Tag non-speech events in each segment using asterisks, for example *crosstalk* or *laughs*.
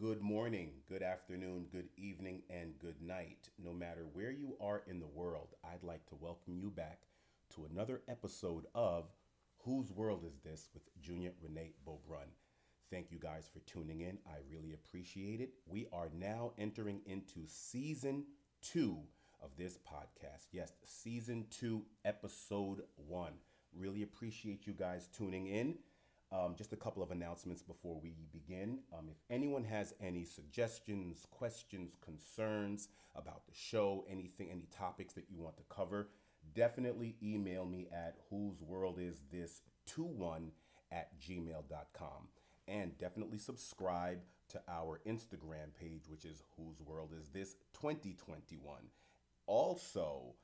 Good morning, good afternoon, good evening, and good night. No matter where you are in the world, I'd like to welcome you back to another episode of Whose World Is This with Junior Renee Beaubrun. Thank you guys for tuning in. I really appreciate it. We are now entering into season two of this podcast. Yes, season two, episode one. Really appreciate you guys tuning in. Um, just a couple of announcements before we begin. Um, if anyone has any suggestions, questions, concerns about the show, anything, any topics that you want to cover, definitely email me at whose world is this 21 at gmail.com. And definitely subscribe to our Instagram page, which is whose world is this 2021. Also,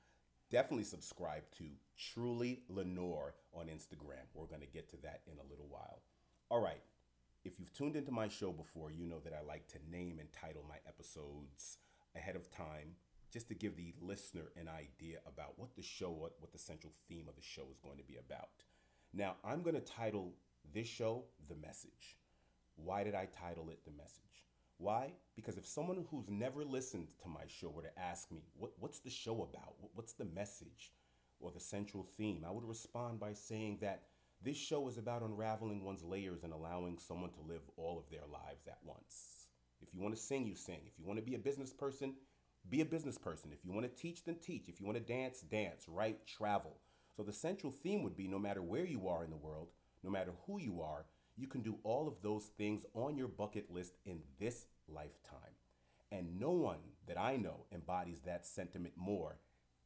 definitely subscribe to Truly Lenore on Instagram. We're going to get to that in a little while. All right. If you've tuned into my show before, you know that I like to name and title my episodes ahead of time just to give the listener an idea about what the show, what, what the central theme of the show is going to be about. Now, I'm going to title this show The Message. Why did I title it The Message? Why? Because if someone who's never listened to my show were to ask me, what, what's the show about? What's the message or the central theme? I would respond by saying that this show is about unraveling one's layers and allowing someone to live all of their lives at once. If you want to sing, you sing. If you want to be a business person, be a business person. If you want to teach, then teach. If you want to dance, dance, write, travel. So the central theme would be no matter where you are in the world, no matter who you are, you can do all of those things on your bucket list in this lifetime. And no one that I know embodies that sentiment more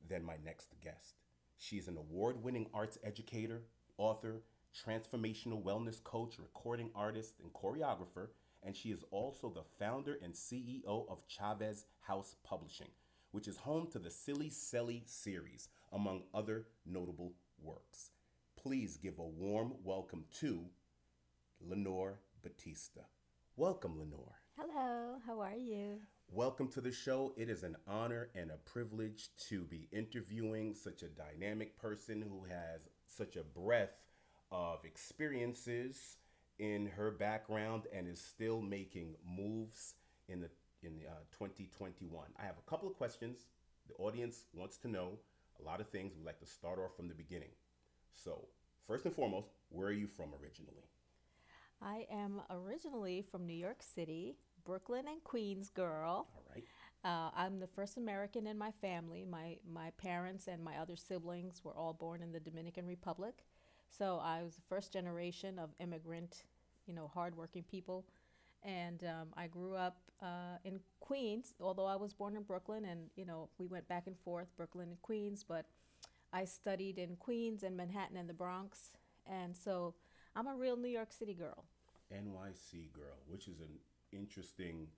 than my next guest. She is an award winning arts educator, author, transformational wellness coach, recording artist, and choreographer. And she is also the founder and CEO of Chavez House Publishing, which is home to the Silly Selly series, among other notable works. Please give a warm welcome to Lenore Batista. Welcome, Lenore. Hello, how are you? Welcome to the show. It is an honor and a privilege to be interviewing such a dynamic person who has such a breadth of experiences in her background and is still making moves in the in the, uh, 2021. I have a couple of questions. The audience wants to know a lot of things. We'd like to start off from the beginning. So, first and foremost, where are you from originally? I am originally from New York City, Brooklyn and Queens girl. All right. Uh, I'm the first American in my family. My my parents and my other siblings were all born in the Dominican Republic, so I was the first generation of immigrant, you know, hardworking people, and um, I grew up uh, in Queens. Although I was born in Brooklyn, and you know, we went back and forth, Brooklyn and Queens, but I studied in Queens and Manhattan and the Bronx, and so I'm a real New York City girl. NYC girl, which is an interesting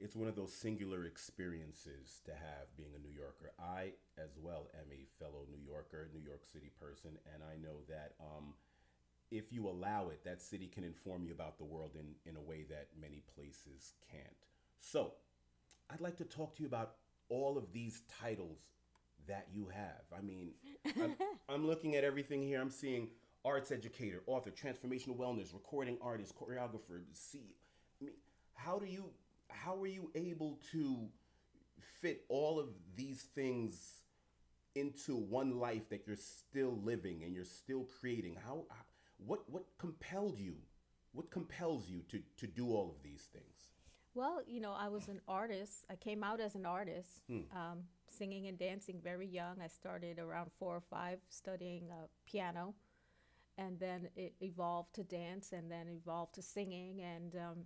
it's one of those singular experiences to have being a New Yorker. I, as well, am a fellow New Yorker, New York City person, and I know that um, if you allow it, that city can inform you about the world in, in a way that many places can't. So, I'd like to talk to you about all of these titles that you have. I mean, I'm, *laughs* I'm looking at everything here. I'm seeing arts educator, author, transformational wellness, recording artist, choreographer. See, I mean, how do you, how are you able to fit all of these things into one life that you're still living and you're still creating? How, what, what compelled you? What compels you to, to do all of these things? Well, you know, I was an artist. I came out as an artist, hmm. um, singing and dancing very young. I started around four or five studying uh, piano and then it evolved to dance and then evolved to singing and um,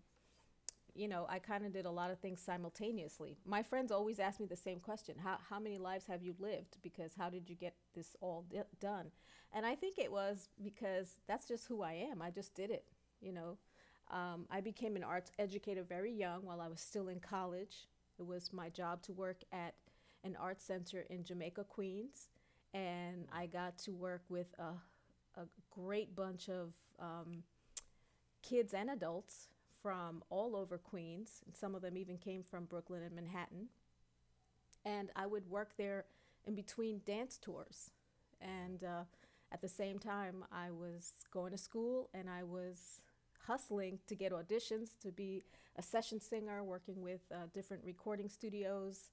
you know i kind of did a lot of things simultaneously. My friends always ask me the same question how, how many lives have you lived? Because how did you get this all done? And i think it was because that's just who i am. I just did it you know? Um, i became an arts educator very young while i was still in college. It was my job to work at an art center in jamaica queens and i got to work with a great bunch of um, kids and adults from all over Queens. And some of them even came from Brooklyn and Manhattan. And I would work there in between dance tours. And uh, at the same time, I was going to school and I was hustling to get auditions to be a session singer, working with uh, different recording studios.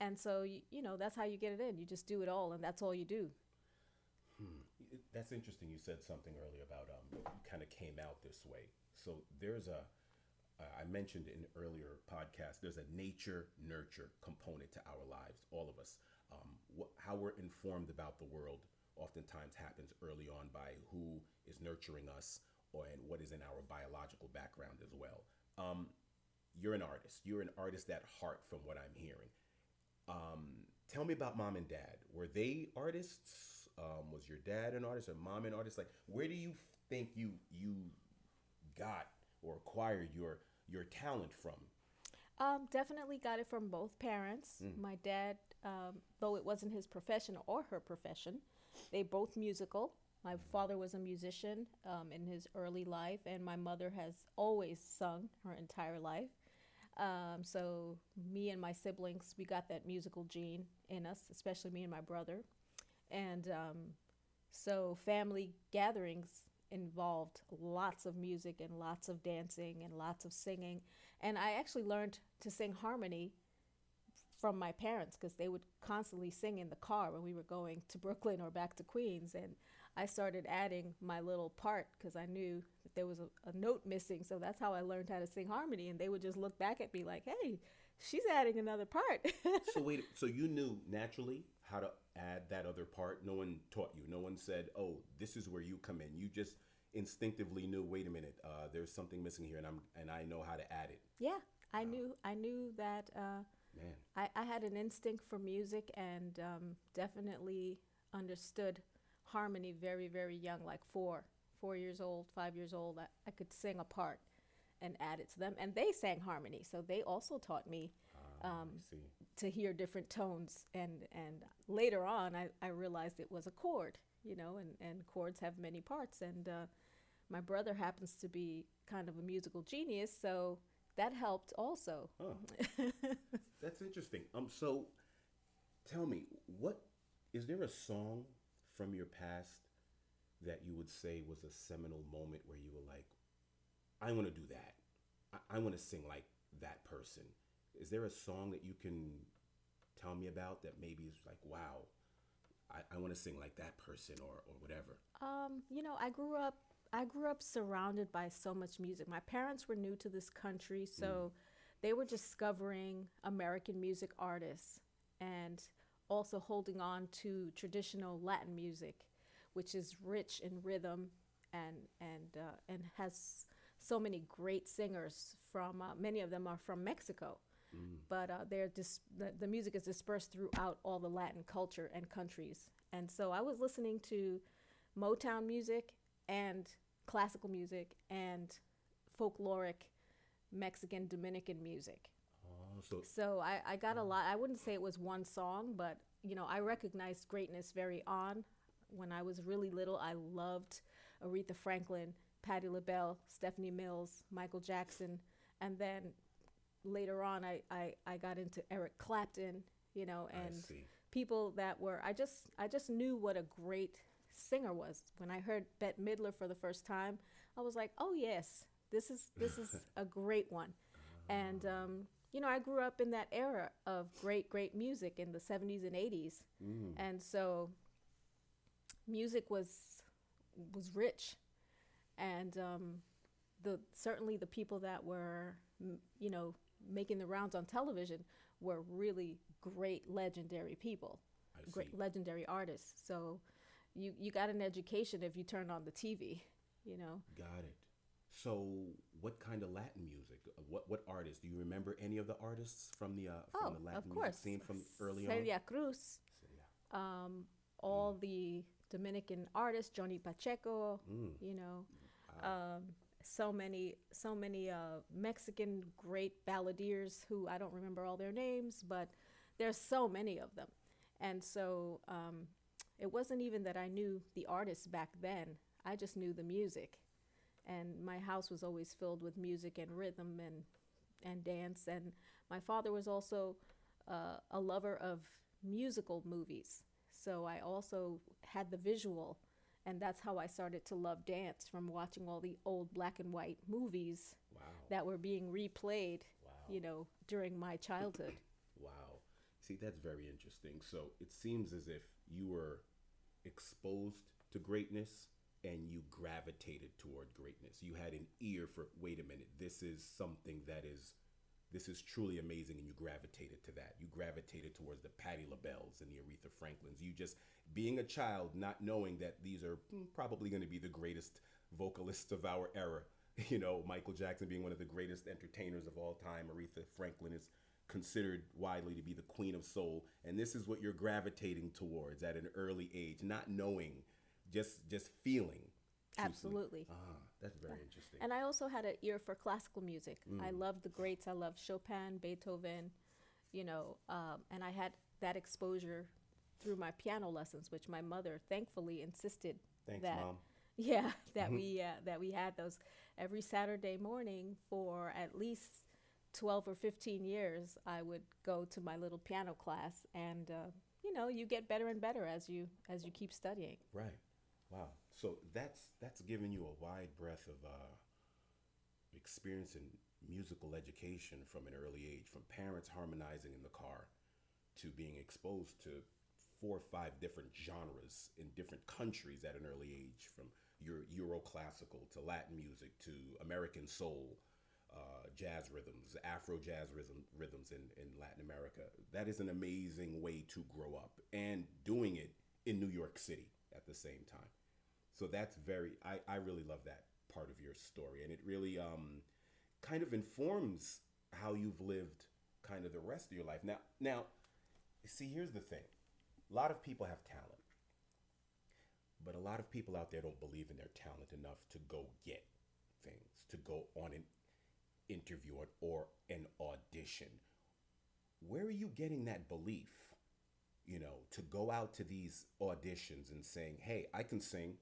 And so, you, you know, that's how you get it in. You just do it all, and that's all you do. That's interesting. You said something earlier about um, kind of came out this way. So there's a, uh, I mentioned in earlier podcast, there's a nature nurture component to our lives, all of us. Um, wh- how we're informed about the world oftentimes happens early on by who is nurturing us or and what is in our biological background as well. Um, you're an artist. You're an artist at heart, from what I'm hearing. Um, tell me about mom and dad. Were they artists? Um, was your dad an artist or mom an artist? Like, where do you think you you got or acquired your your talent from? Um, definitely got it from both parents. My dad, um, though it wasn't his profession or her profession, they both musical. My father was a musician um, in his early life, and my mother has always sung her entire life. Um, so me and my siblings, we got that musical gene in us, especially me and my brother. And um, so family gatherings involved lots of music and lots of dancing and lots of singing. And I actually learned to sing harmony from my parents because they would constantly sing in the car when we were going to Brooklyn or back to Queens. And I started adding my little part because I knew that there was a, a note missing. So that's how I learned how to sing harmony. And they would just look back at me like, hey, she's adding another part. so wait, so you knew naturally how to add that other part. No one taught you. No one said, "Oh, this is where you come in." You just instinctively knew. Wait a minute, uh, there's something missing here, and I'm and I know how to add it. yeah, I knew I knew that uh, Man, I, I had an instinct for music and um, definitely understood harmony very, very young, like four, four years old, five years old. I, I could sing a part and add it to them. And they sang harmony, so they also taught me um, I see. to hear different tones. And, and later on, I, I realized it was a chord, you know, and, and chords have many parts. And uh, my brother happens to be kind of a musical genius, so that helped also. Oh, *laughs* that's interesting. Um, so tell me, what is there a song from your past that you would say was a seminal moment where you were like, I want to do that. I, I want to sing like that person. Is there a song that you can tell me about that maybe is like, wow, I, I want to sing like that person or, or whatever? Um, you know, I grew up I grew up surrounded by so much music. My parents were new to this country, so they were discovering American music artists and also holding on to traditional Latin music, which is rich in rhythm and and uh, and has so many great singers from uh, many of them are from Mexico but uh, they're dis- the, the music is dispersed throughout all the Latin culture and countries. And so I was listening to Motown music and classical music and folkloric Mexican Dominican music. Oh, so So I, I got a lot. I wouldn't say it was one song, but you know, I recognized greatness very on. When I was really little, I loved Aretha Franklin, Patti LaBelle, Stephanie Mills, Michael Jackson, and then later on, I, I, I got into Eric Clapton, you know, and people that were I just I just knew what a great singer was. When I heard Bette Midler for the first time, I was like, "Oh yes, this is this is *laughs* a great one." And um, you know, I grew up in that era of great great music in the 70s and 80s. Mm. And so music was was rich. And um, the certainly the people that were you know making the rounds on television were really great legendary people great legendary artists. So you you got an education if you turned on the TV, you know. Got it. So, what kind of Latin music? Uh, What what artists? Do you remember any of the artists from the uh, from Oh, the Latin of music scene from early on? Celia Cruz, yeah. um, all the Dominican artists, Johnny Pacheco, Mm. you know, Wow. um, so many so many uh, Mexican great balladeers who I don't remember all their names, but there's so many of them, and so um, it wasn't even that I knew the artists back then. I just knew the music, and my house was always filled with music and rhythm and and dance. And my father was also uh, a lover of musical movies, so I also had the visual and that's how I started to love dance from watching all the old black and white movies Wow. that were being replayed, Wow. you know, during my childhood. *clears throat* Wow. See, that's very interesting. So it seems as if you were exposed to greatness and you gravitated toward greatness. You had an ear for, wait a minute, this is something that is, this is truly amazing, and you gravitated to that. You gravitated towards the Patti LaBelles and the Aretha Franklins. You just, being a child, not knowing that these are mm, probably going to be the greatest vocalists of our era. *laughs* You know, Michael Jackson being one of the greatest entertainers of all time. Aretha Franklin is considered widely to be the queen of soul and this is what you're gravitating towards at an early age not knowing just just feeling. Absolutely. ah that's very interesting And I also had an ear for classical music. I loved the greats. I loved Chopin, Beethoven, you know, um, and I had that exposure through my piano lessons, which my mother thankfully insisted thanks that mom *laughs* yeah that we uh, that we had those every Saturday morning for at least 12 or 15 years. I would go to my little piano class, and uh, you know, you get better and better as you as you keep studying. right wow so that's that's giving you a wide breadth of uh experience in musical education from an early age from parents harmonizing in the car to being exposed to four or five different genres in different countries at an early age from your Euro classical to Latin music to American soul, uh, jazz rhythms, Afro jazz rhythm, rhythms in, in Latin America. That is an amazing way to grow up and doing it in New York City at the same time. So that's very, I, I really love that part of your story. And it really um, kind of informs how you've lived kind of the rest of your life. Now, now, see, here's the thing. A lot of people have talent. But a lot of people out there don't believe in their talent enough to go get things, to go on an interview or, or an audition. Where are you getting that belief, you know, to go out to these auditions and saying, hey, I can sing,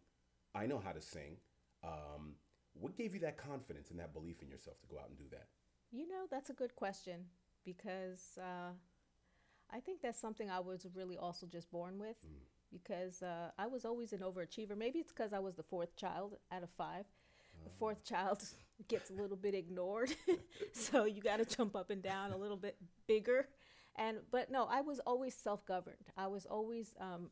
I know how to sing? Um, what gave you that confidence and that belief in yourself to go out and do that? You know, that's a good question because uh, I think that's something I was really also just born with because uh, I was always an overachiever. Maybe it's because I was the fourth child out of five. The fourth child *laughs* gets a little bit ignored, *laughs* so you got to jump up and down a little bit bigger. And but no, I was always self-governed. I was always um,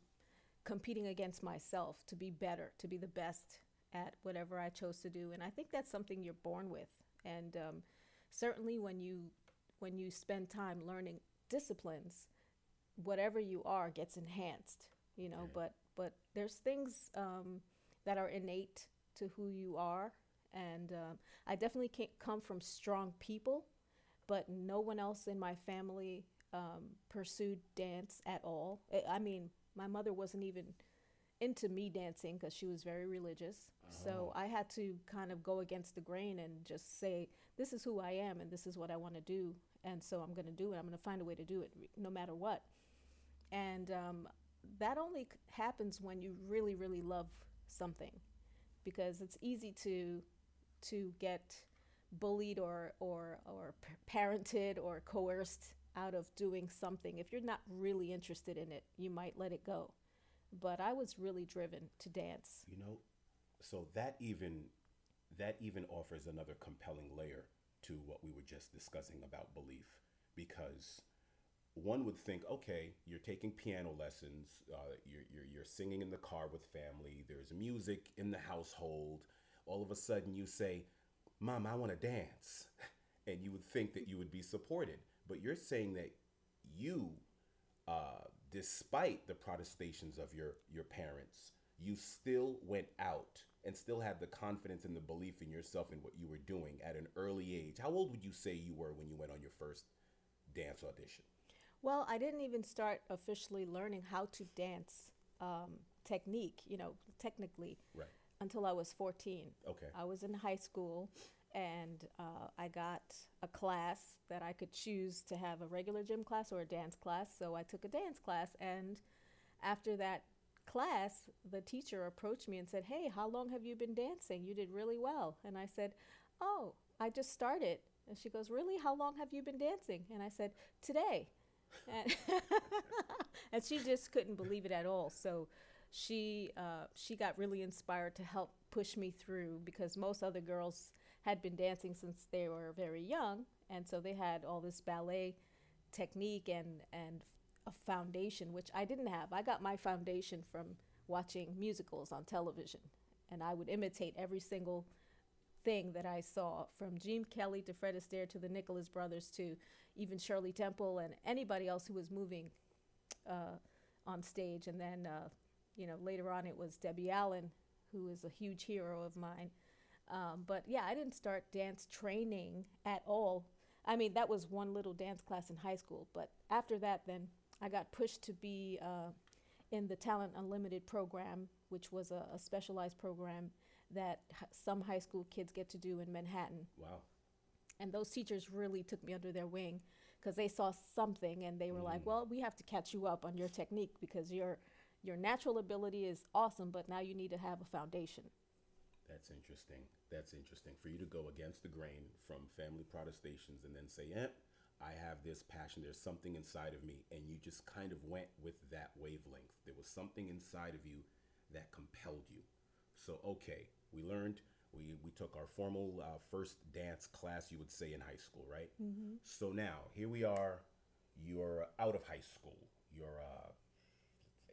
competing against myself to be better, to be the best at whatever I chose to do. And I think that's something you're born with. And um, certainly when you when you spend time learning disciplines, whatever you are gets enhanced. You know, but but there's things um, that are innate to who you are, and um, I definitely can't come from strong people, but no one else in my family um, pursued dance at all. I- I mean, my mother wasn't even into me dancing because she was very religious. So I had to kind of go against the grain and just say, this is who I am and this is what I want to do. And so I'm going to do it. I'm going to find a way to do it no matter what. And um, that only c- happens when you really, really love something because it's easy to to get bullied or or or p- parented or coerced out of doing something if you're not really interested in it you might let it go but i was really driven to dance You know, so that even that even offers another compelling layer to what we were just discussing about belief because one would think, okay, you're taking piano lessons, uh, you're, you're, you're singing in the car with family, there's music in the household. All of a sudden, you say, Mom, I want to dance. *laughs* And you would think that you would be supported. But you're saying that you, uh, despite the protestations of your, your parents, you still went out and still had the confidence and the belief in yourself and what you were doing at an early age. How old would you say you were when you went on your first dance audition? well i didn't even start officially learning how to dance um, technique you know technically Right. until i was 14 Okay. I was in high school and uh, I got a class that I could choose to have a regular gym class or a dance class. So I took a dance class. And after that class, the teacher approached me and said, Hey, how long have you been dancing? You did really well. And I said, Oh, I just started. And she goes, Really? How long have you been dancing? And I said, Today. And, *laughs* and she just couldn't believe it at all. So she uh, she got really inspired to help push me through because most other girls had been dancing since they were very young, and so they had all this ballet technique and and a foundation which I didn't have. I got my foundation from watching musicals on television, and I would imitate every single thing that I saw from Gene Kelly to Fred Astaire to the Nicholas Brothers to even Shirley Temple and anybody else who was moving uh, on stage. And then, uh, you know, later on it was Debbie Allen, who is a huge hero of mine. Um, but yeah, I didn't start dance training at all. I mean, that was one little dance class in high school. But after that, then I got pushed to be uh, in the Talent Unlimited program, which was a, a specialized program that h- some high school kids get to do in Manhattan. Wow. And those teachers really took me under their wing because they saw something and they were like, "Well, we have to catch you up on your technique because your your natural ability is awesome, but now you need to have a foundation." That's interesting. That's interesting. For you to go against the grain from family protestations and then say, eh, I have this passion, there's something inside of me, and you just kind of went with that wavelength. There was something inside of you that compelled you. So, okay, we learned, we, we took our formal uh, first dance class, you would say, in high school, right? Mm-hmm. So now, here we are, you're out of high school, you're uh,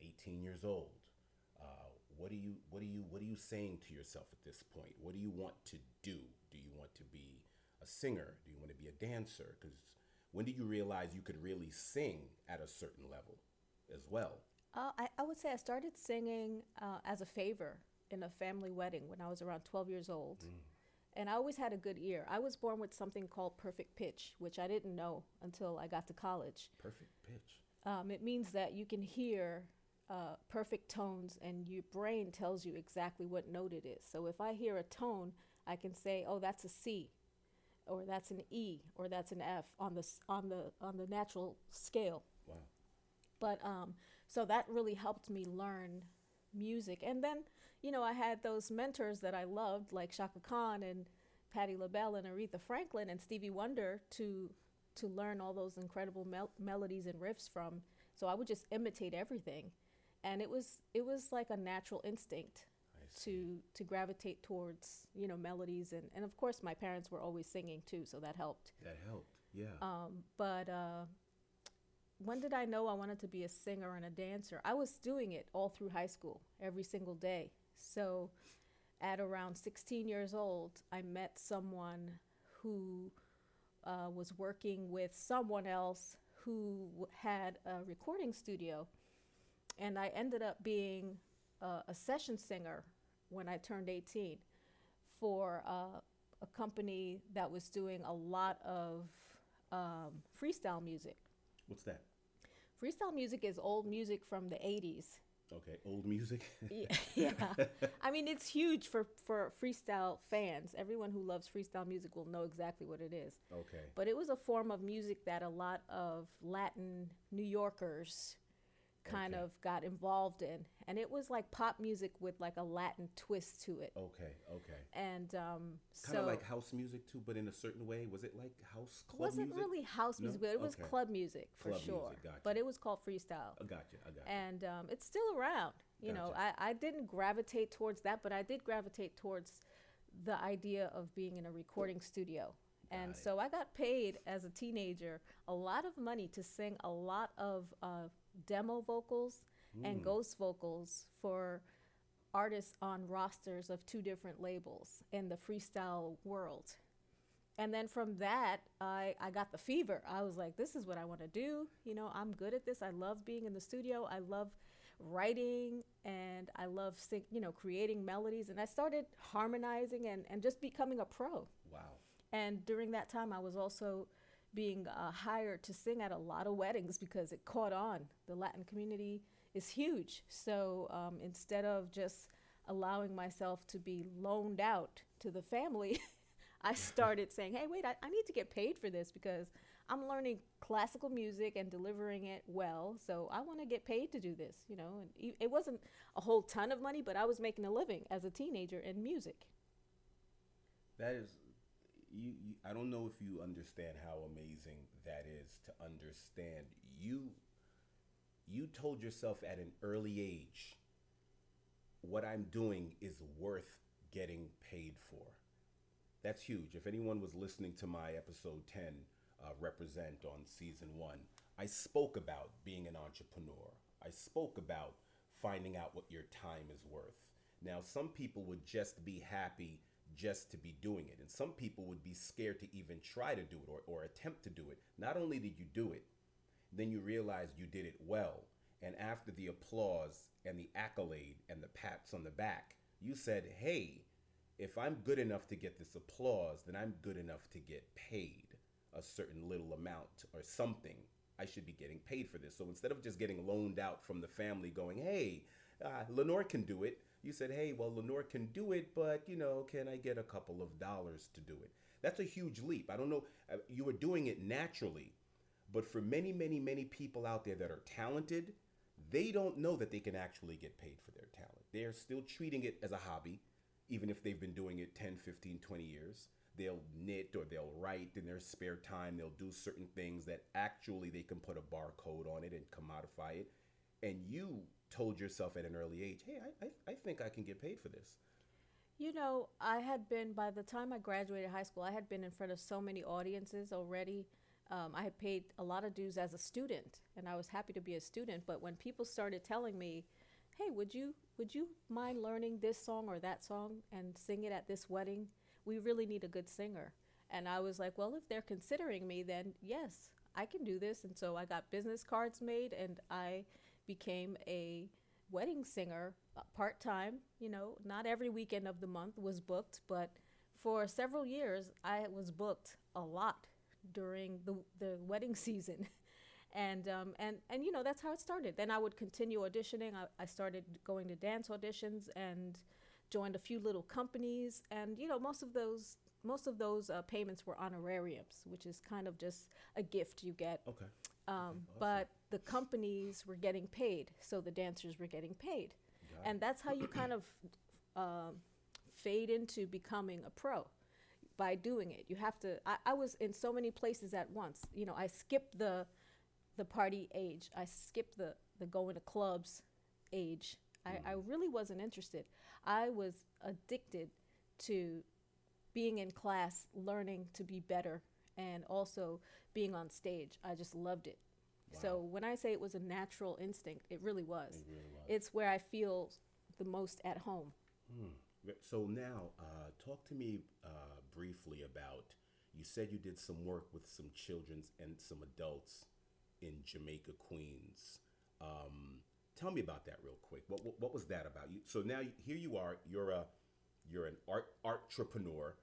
18 years old. What do you what do you what are you saying to yourself at this point? What do you want to do? Do you want to be a singer? Do you want to be a dancer? Because when did you realize you could really sing at a certain level as well? Uh, I, I would say I started singing uh, as a favor in a family wedding when I was around 12 years old. And I always had a good ear. I was born with something called perfect pitch, which I didn't know until I got to college. Perfect pitch. Um, it means that you can hear uh, perfect tones and your brain tells you exactly what note it is. So if I hear a tone, I can say, "Oh, that's a C," or "That's an E," or "That's an F" on the on the on the natural scale. Wow. But um, so that really helped me learn music. And then, you know, I had those mentors that I loved, like Chaka Khan and Patti LaBelle and Aretha Franklin and Stevie Wonder, to to learn all those incredible mel- melodies and riffs from. So I would just imitate everything, and it was it was like a natural instinct to to gravitate towards you know melodies and and of course my parents were always singing too, so that helped. That helped. Yeah. Um, but uh, when did I know I wanted to be a singer and a dancer? I was doing it all through high school, every single day. So at around 16 years old, I met someone who uh, was working with someone else who had a recording studio. And I ended up being uh, a session singer when I turned 18 for uh, a company that was doing a lot of um, freestyle music. What's that? Freestyle music is old music from the 80s. Okay. Old music. Yeah, *laughs* yeah. I mean, it's huge for, for freestyle fans. Everyone who loves freestyle music will know exactly what it is. okay. But it was a form of music that a lot of Latin New Yorkers kind Okay. of got involved in. And it was like pop music with like a Latin twist to it. Okay. Okay. And um, Kind of so like house music too, but in a certain way. Was it like house it club wasn't music? really house No? music, but it was Okay. club music for Club sure. music, gotcha. But it was called freestyle. I got you. I got you. and um, it's still around. You know, I, I didn't gravitate towards that, but I did gravitate towards the idea of being in a recording studio. And so I got paid as a teenager a lot of money to sing a lot of uh, demo vocals and mm. ghost vocals for artists on rosters of two different labels in the freestyle world. And then from that, I, I got the fever. I was like, this is what I want to do. You know, I'm good at this. I love being in the studio. I love writing and I love, sing, you know, creating melodies. And I started harmonizing and, and just becoming a pro. wow. And during that time, I was also being uh, hired to sing at a lot of weddings because it caught on. The Latin community is huge. So um, instead of just allowing myself to be loaned out to the family, *laughs* I started *laughs* saying, hey, wait, I, I need to get paid for this because I'm learning classical music and delivering it well. So I want to get paid to do this, you know. And it wasn't a whole ton of money, but I was making a living as a teenager in music. That is, you, you. I don't know if you understand how amazing that is to understand. You, you told yourself at an early age what I'm doing is worth getting paid for. That's huge. If anyone was listening to my episode 10, uh, Represent on season one, I spoke about being an entrepreneur. I spoke about finding out what your time is worth. Now, some people would just be happy just to be doing it, and some people would be scared to even try to do it or, or attempt to do it. Not only did you do it, then you realized you did it well. And after the applause and the accolade and the pats on the back, you said, hey, if I'm good enough to get this applause, then I'm good enough to get paid a certain little amount or something. I should be getting paid for this. So instead of just getting loaned out from the family going, hey, uh, Lenore can do it, you said, hey, well, Lenore can do it, but, you know, can I get a couple of dollars to do it? That's a huge leap. I don't know. Uh, you were doing it naturally. But for many, many, many people out there that are talented, they don't know that they can actually get paid for their talent. They're still treating it as a hobby, even if they've been doing it 10, 15, 20 years. They'll knit or they'll write in their spare time. They'll do certain things that actually they can put a barcode on it and commodify it. And you told yourself at an early age, hey, I, I, I think I can get paid for this. You know, I had been, by the time I graduated high school, I had been in front of so many audiences already. Um, I had paid a lot of dues as a student, and I was happy to be a student. But when people started telling me, "Hey, would you would you mind learning this song or that song and sing it at this wedding? We really need a good singer." And I was like, "Well, if they're considering me, then yes, I can do this." And so I got business cards made, and I became a wedding singer uh, part time. You know, not every weekend of the month was booked, but for several years I was booked a lot during the the wedding *laughs* season. and um, and and you know that's how it started. Then I would continue auditioning. I, I started going to dance auditions and joined a few little companies. And you know most of those most of those uh, payments were honorariums, which is kind of just a gift you get. Okay. Um, awesome. But the companies were getting paid, so the dancers were getting paid, and that's how you *clears throat* kind of um, fade into becoming a pro by doing it. You have to. I, I was in so many places at once. You know, I skipped the the party age. I skipped the the going to clubs age. I, I really wasn't interested. I was addicted to being in class, learning to be better, and also being on stage. I just loved it. So when I say it was a natural instinct, it really was. It really was. It's where I feel the most at home. Ve- So now, uh, talk to me uh, briefly about. You said you did some work with some children's and some adults in Jamaica, Queens. Um, tell me about that real quick. What, what what was that about? You so now here you are. You're a you're an art entrepreneur.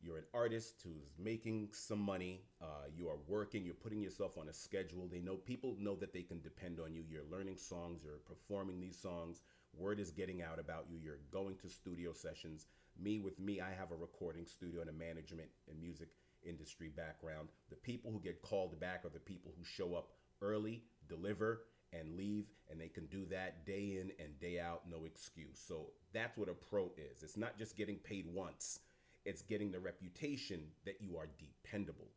You're an artist who's making some money. Uh, you are working. You're putting yourself on a schedule. They know people know that they can depend on you. You're learning songs. You're performing these songs. Word is getting out about you. You're going to studio sessions. Me with me, I have a recording studio and a management and music industry background. The people who get called back are the people who show up early, deliver, and leave, and they can do that day in and day out, no excuse. So that's what a pro is. It's not just getting paid once, it's getting the reputation that you are dependable.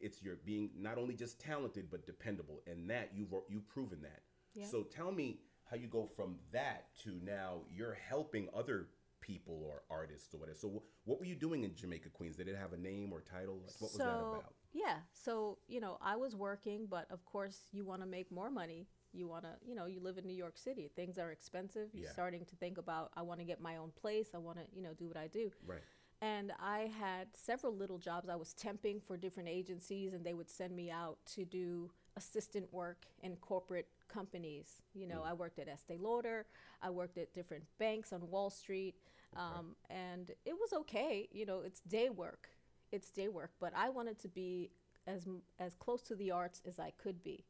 It's your being not only just talented but dependable, and that you've you've proven that. Yeah. So tell me how you go from that to now you're helping other people or artists or whatever. So what were you doing in Jamaica Queens? Did it have a name or title? Like, what was that about? yeah, so you know I was working, but of course you want to make more money. You want to, you know, you live in New York City. Things are expensive. You're Yeah. starting to think about, I want to get my own place. I want to, you know, do what I do. Right. And I had several little jobs. I was temping for different agencies, and they would send me out to do assistant work in corporate companies. You know, I worked at Estee Lauder, I worked at different banks on Wall Street, um, and it was okay. You know, it's day work. It's day work, but I wanted to be as as close to the arts as I could be.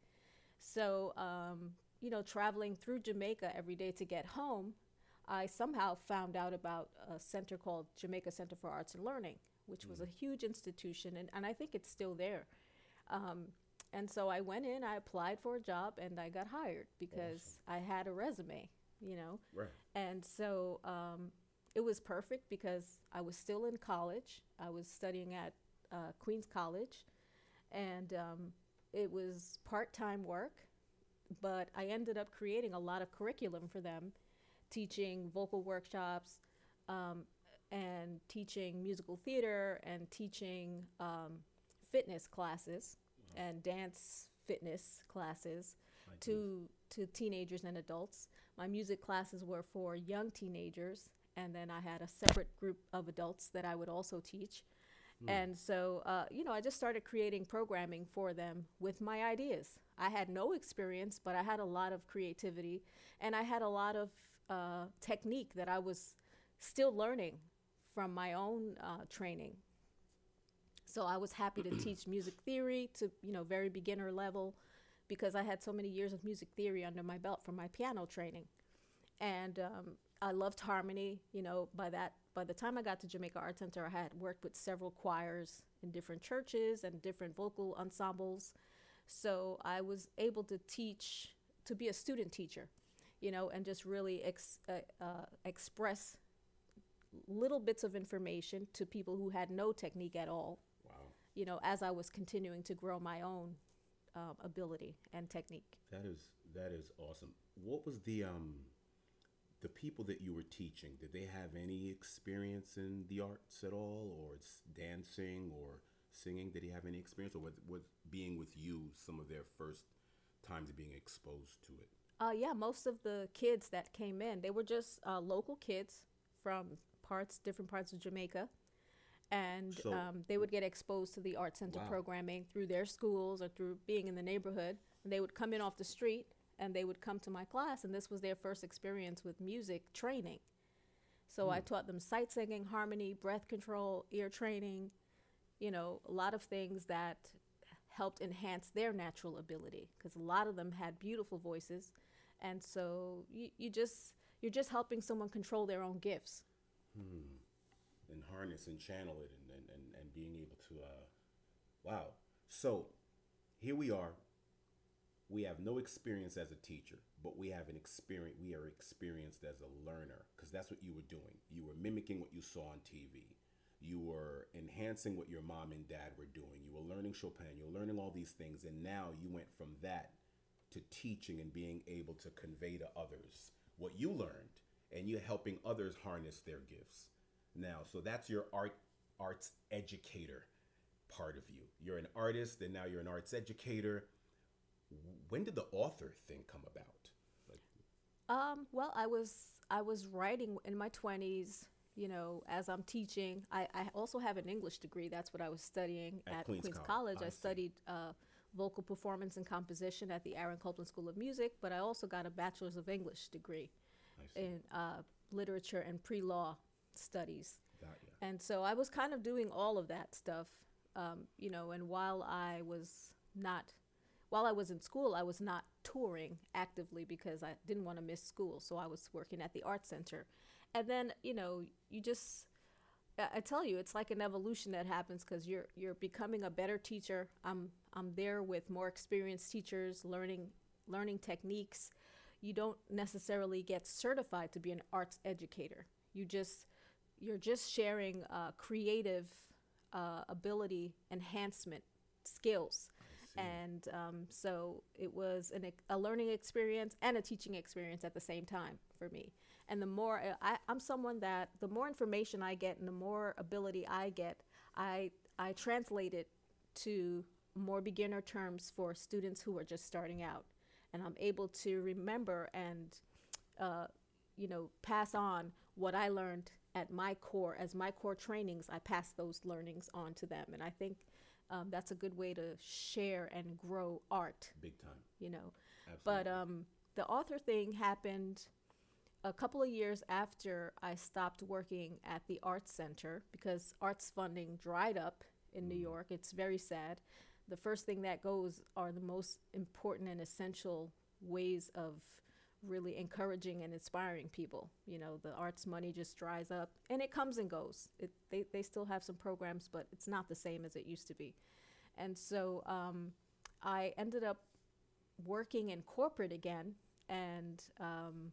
So, um, you know, traveling through Jamaica every day to get home, I somehow found out about a center called Jamaica Center for Arts and Learning, which was a huge institution, and, and I think it's still there. Um, and so I went in, I applied for a job, and I got hired because I had a resume, you know. Right. And so um, it was perfect because I was still in college. I was studying at uh, Queens College, and um, it was part time work, but I ended up creating a lot of curriculum for them teaching vocal workshops um, and teaching musical theater and teaching um, fitness classes and dance fitness classes My goodness. to to teenagers and adults. My music classes were for young teenagers, and then I had a separate group of adults that I would also teach. And so, uh, you know, I just started creating programming for them with my ideas. I had no experience, but I had a lot of creativity, and I had a lot of uh, technique that I was still learning from my own uh, training. So I was happy to teach *clears throat* music theory to, you know, very beginner level because I had so many years of music theory under my belt from my piano training. And um, I loved harmony. You know, by that, by the time I got to Jamaica Art Center, I had worked with several choirs in different churches and different vocal ensembles. So I was able to teach, to be a student teacher, you know, and just really ex- uh, uh, express little bits of information to people who had no technique at all Wow. you know, as I was continuing to grow my own um, ability and technique. That is that is awesome. What was the um the people that you were teaching? Did they have any experience in the arts at all, or it's dancing or singing? Did he have any experience, or was, was being with you some of their first times being exposed to it? Uh, yeah, most of the kids that came in, they were just uh, local kids from parts, different parts of Jamaica. And So- um, they would get exposed to the art center Wow. programming through their schools or through being in the neighborhood. And they would come in off the street and they would come to my class, and this was their first experience with music training. So I taught them sight singing, harmony, breath control, ear training, you know, a lot of things that helped enhance their natural ability because a lot of them had beautiful voices. And so you, you just you're just helping someone control their own gifts. and harness and channel it and, and, and, and being able to uh wow. So here we are. We have no experience as a teacher but we have an experience we are experienced as a learner because that's what you were doing. You were mimicking what you saw on tv you were enhancing what your mom and dad were doing. You were learning chopin. You were learning all these things. And now you went from that to teaching and being able to convey to others what you learned and you're helping others harness their gifts now so that's your art arts educator part of you you're an artist and now you're an arts educator when did the author thing come about like Um, well, I was I was writing in my twenties. You know, as I'm teaching, I, I also have an English degree. That's what I was studying At at, Queens Queens, College. College. I I, studied uh, vocal performance and composition at the Aaron Copland School of Music, but I also got a bachelor's of English degree I see. in uh, literature and pre-law studies. got ya. And so I was kind of doing all of that stuff, um, you know. And while I was not, while I was in school, I was not touring actively because I didn't want to miss school. So I was working at the art center, and then you know, you just, I tell you, it's like an evolution that happens because you're you're becoming a better teacher. I'm I'm there with more experienced teachers, learning learning techniques. You don't necessarily get certified to be an arts educator. You just you're just sharing uh, creative uh, ability enhancement skills. And um, so it was an, a learning experience and a teaching experience at the same time for me. And the more uh, I, I'm someone that the more information I get and the more ability I get, I I translate it to more beginner terms for students who are just starting out, and I'm able to remember and uh, you know, pass on what I learned at my core as my core trainings. I pass those learnings on to them, and I think um, that's a good way to share and grow art. big time You know, Absolutely. but um, the author thing happened a couple of years after I stopped working at the Arts Center because arts funding dried up in New York. It's very sad. The first thing that goes are the most important and essential ways of really encouraging and inspiring people. You know, the arts money just dries up and it comes and goes. It, they, they still have some programs, but it's not the same as it used to be. And so um, I ended up working in corporate again and um,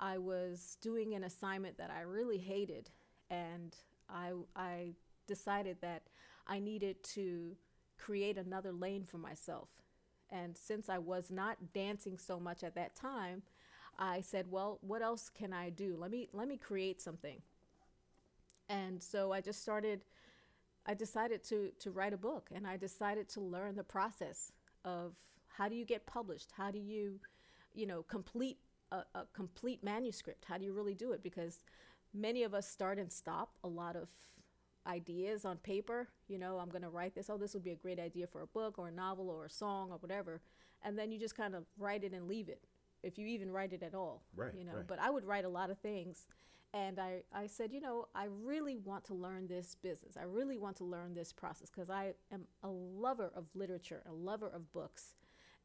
I was doing an assignment that I really hated and I, I decided that I needed to create another lane for myself. And since I was not dancing so much at that time, I said, well, what else can I do? Let me let me create something. And so I just started I decided to to write a book and I decided to learn the process of how do you get published? How do you, you know, complete a, a complete manuscript? How do you really do it? Because many of us start and stop a lot of ideas on paper. You know, I'm going to write this. Oh, this would be a great idea for a book or a novel or a song or whatever. And then you just kind of write it and leave it, if you even write it at all. Right, You know, right. but I would write a lot of things. And I, I said, you know, I really want to learn this business. I really want to learn this process because I am a lover of literature, a lover of books.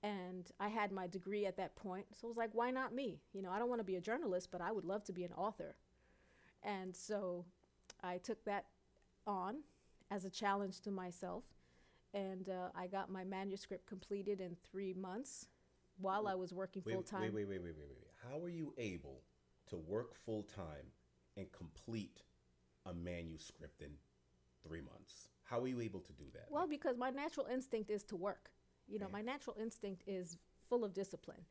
And I had my degree at that point. So I was like, why not me? You know, I don't want to be a journalist, but I would love to be an author. And so I took that on as a challenge to myself. And uh, I got my manuscript completed in three months while I was working full time. Wait, wait, wait, wait, wait, wait. How are you able to work full time and complete a manuscript in three months? How are you able to do that? Well, because my natural instinct is to work. You know, Okay. my natural instinct is full of discipline,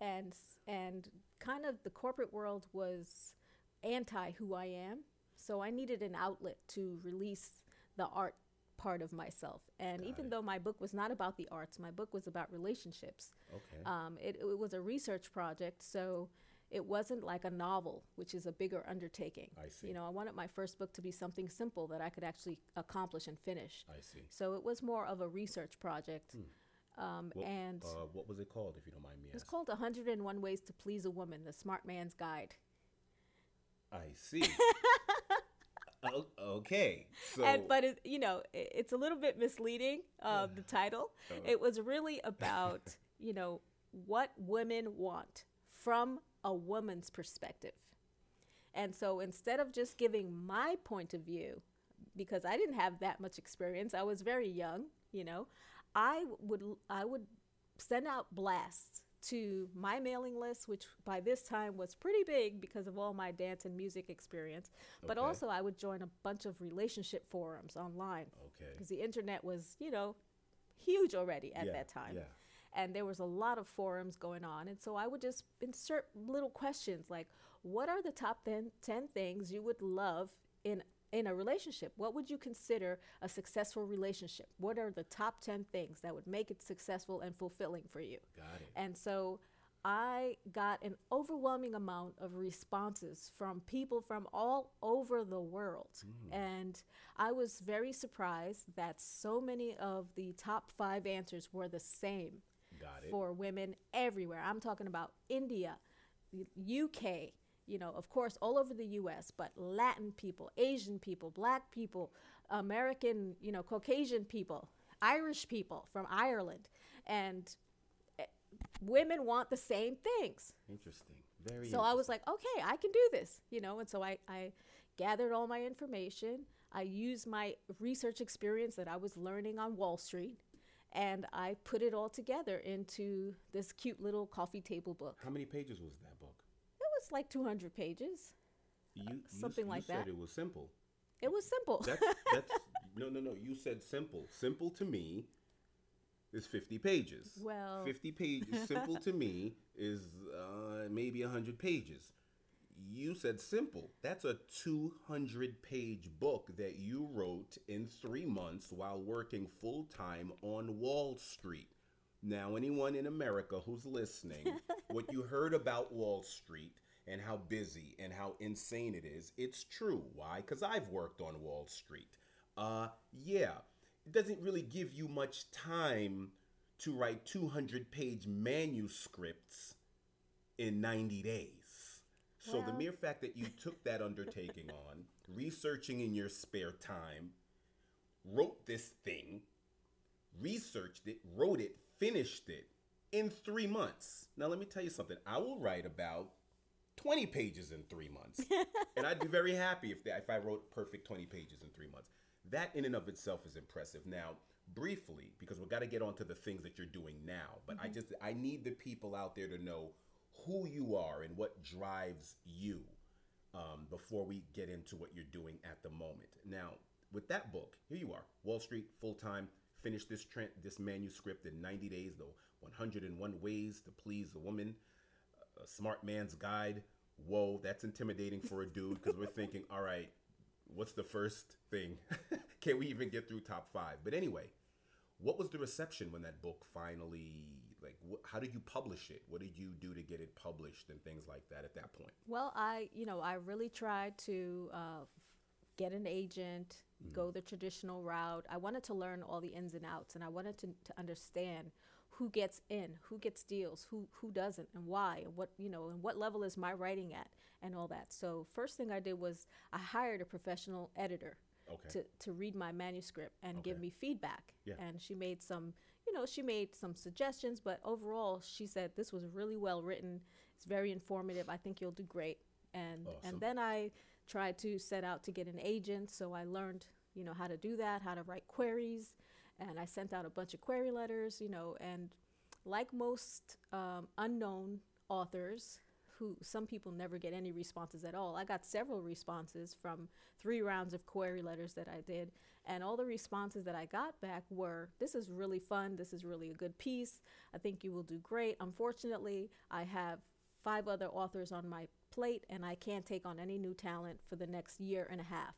and and kind of the corporate world was anti who I am, so I needed an outlet to release the art part of myself. And Got even it. though my book was not about the arts, my book was about relationships. okay. Um, it, it was a research project, so it wasn't like a novel, which is a bigger undertaking. I see. You know, I wanted my first book to be something simple that I could actually accomplish and finish. I see. So it was more of a research project. Um, What, and uh, what was it called, if you don't mind me it's asking? called 101 Ways to Please a Woman, the Smart Man's Guide. I see. *laughs* O- okay. So, and, but it, you know, i it's a little bit misleading, uh, the title. Oh. *laughs* It was really about, *laughs* you know, what women want from a woman's perspective. And so instead of just giving my point of view, because I didn't have that much experience, I was very young, you know, I would I would send out blasts to my mailing list, which by this time was pretty big because of all my dance and music experience. But Okay. also, I would join a bunch of relationship forums online okay. because the internet was, you know, huge already at Yeah, that time. yeah. And there was a lot of forums going on. And so I would just insert little questions like, what are the top 10, 10 things you would love in in a relationship? What would you consider a successful relationship? What are the top 10 things that would make it successful and fulfilling for you? Got it. And so I got an overwhelming amount of responses from people from all over the world. Mm. And I was very surprised that so many of the top five answers were the same Got it. for women everywhere. I'm talking about India, the UK, you know, of course, all over the US, but Latin people, Asian people, black people, American, you know, Caucasian people, Irish people from Ireland. And eh, women want the same things. Interesting. Very So I was like, okay, I can do this, you know. And so I, I gathered all my information. I used my research experience that I was learning on Wall Street, and I put it all together into this cute little coffee table book. How many pages was that book? It was like 200 pages. You, you Uh, something you like said that. it was simple. It was simple. That's *laughs* that's no no no. You said simple. Simple to me is fifty pages. Well- fifty pages. *laughs* Simple to me is uh, maybe hundred pages. You said simple. That's a two hundred page book that you wrote in three months while working full time on Wall Street. Now, anyone in America who's listening, *laughs* what you heard about Wall Street and how busy and how insane it is, it's true. Why? Because I've worked on Wall Street. Uh, yeah, it doesn't really give you much time to write 200 page manuscripts in 90 days. So the mere fact that you took that undertaking *laughs* on, researching in your spare time, wrote this thing, researched it, wrote it, finished it in three months. Now, let me tell you something. I will write about 20 pages in three months. *laughs* and I'd be very happy if, that, if I wrote perfect 20 pages in three months. That in and of itself is impressive. Now, briefly, because we've got to get on to the things that you're doing now, but I just, I need the people out there to know who you are and what drives you um, before we get into what you're doing at the moment. Now, with that book, here you are, Wall Street, full time. Finish this trend, this manuscript in 90 days. The 101 ways to please a woman. A smart man's guide. Whoa, that's intimidating for a dude because we're thinking, all right, what's the first thing? *laughs* Can we even get through top five? But anyway, what was the reception when that book finally like wh- how did you publish it what did you do to get it published and things like that at that point Well, I, you know, I really tried to uh, get an agent, go the traditional route. I wanted to learn all the ins and outs, and I wanted to, to understand who gets in, who gets deals, who who doesn't, and why, and what you know, and what level is my writing at, and all that. So first thing I did was I hired a professional editor Okay. to to read my manuscript and give me feedback. Yeah. And she made some, you know, she made some suggestions, but overall, she said this was really well written. It's very informative. I think you'll do great. And Awesome. and then I tried to set out to get an agent, so I learned, you know, how to do that, how to write queries, and I sent out a bunch of query letters, you know, and like most um, unknown authors who some people never get any responses at all. I got several responses from three rounds of query letters that I did, and all the responses that I got back were this is really fun, this is really a good piece, I think you will do great. Unfortunately, I have five other authors on my plate, and I can't take on any new talent for the next year and a half.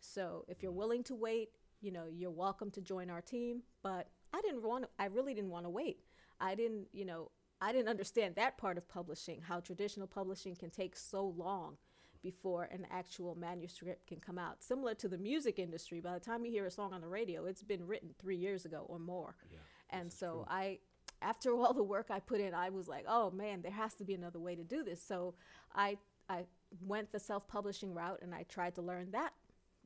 So if you're willing to wait, you know, you're welcome to join our team. But I didn't want I really didn't want to wait. I didn't, you know, I didn't understand that part of publishing, how traditional publishing can take so long before an actual manuscript can come out. Similar to the music industry, by the time you hear a song on the radio, it's been written three years ago or more. Yeah, and so. I, after all the work I put in, I was like, oh man, there has to be another way to do this. So I, I went the self-publishing route and I tried to learn that,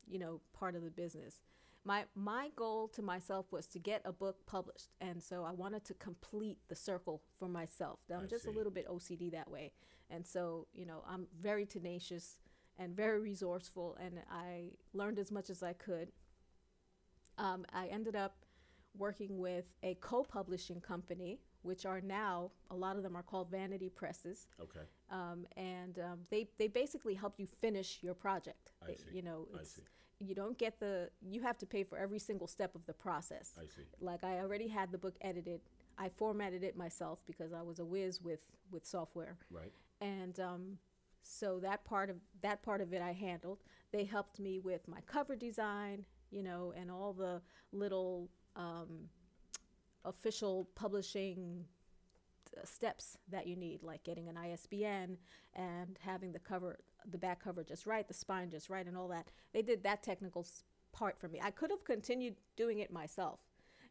you know, part of the business. My my goal to myself was to get a book published, and so I wanted to complete the circle for myself. I'm I just see. a little bit OCD that way, and so you know I'm very tenacious and very resourceful, and I learned as much as I could. Um, I ended up working with a co-publishing company, which are now a lot of them are called vanity presses okay um, and um, they they basically help you finish your project. I see. You know, I it's, see. You don't get the you have to pay for every single step of the process. i see Like I already had the book edited. I formatted it myself because I was a whiz with with software, right and um, so that part of that part of it I handled. They helped me with my cover design, you know, and all the little um, official publishing uh, steps that you need, like getting an ISBN and having the cover, the back cover just right, the spine just right, and all that. They did that technical part for me. I could have continued doing it myself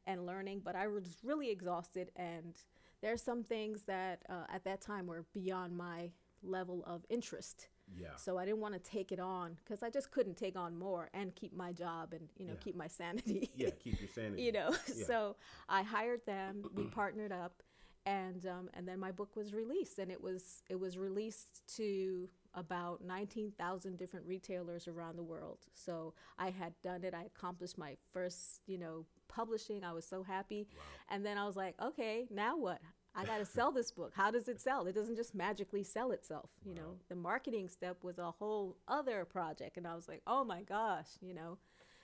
and learning, but I was really exhausted. And there's some things that uh, at that time were beyond my level of interest. yeah So I didn't want to take it on because I just couldn't take on more and keep my job and you know Yeah. keep my sanity. yeah keep your sanity *laughs* you know. Yeah. So I hired them. We partnered up, and um, and then my book was released, and it was it was released to about nineteen thousand different retailers around the world. So I had done it. I accomplished my first you know publishing. I was so happy, and then I was like, okay, now what? I got to *laughs* sell this book. How does it sell? It doesn't just magically sell itself. You know, the marketing step was a whole other project. And I was like, oh my gosh, you know.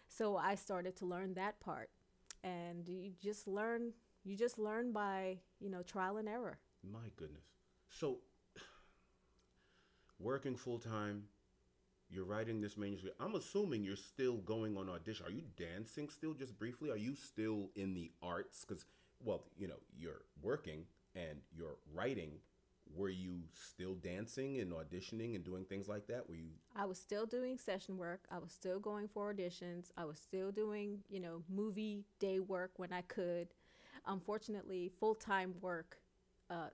So I started to learn that part. And you just learn, you just learn by, you know, trial and error. My goodness. So, working full time, you're writing this manuscript. I'm assuming you're still going on audition. Are you dancing still, just briefly? Are you still in the arts? Because, well, you know, you're working and you're writing. Were you still dancing and auditioning and doing things like that? Were you? I was still doing session work. I was still going for auditions. I was still doing, you know, movie day work when I could. Unfortunately, full time work uh,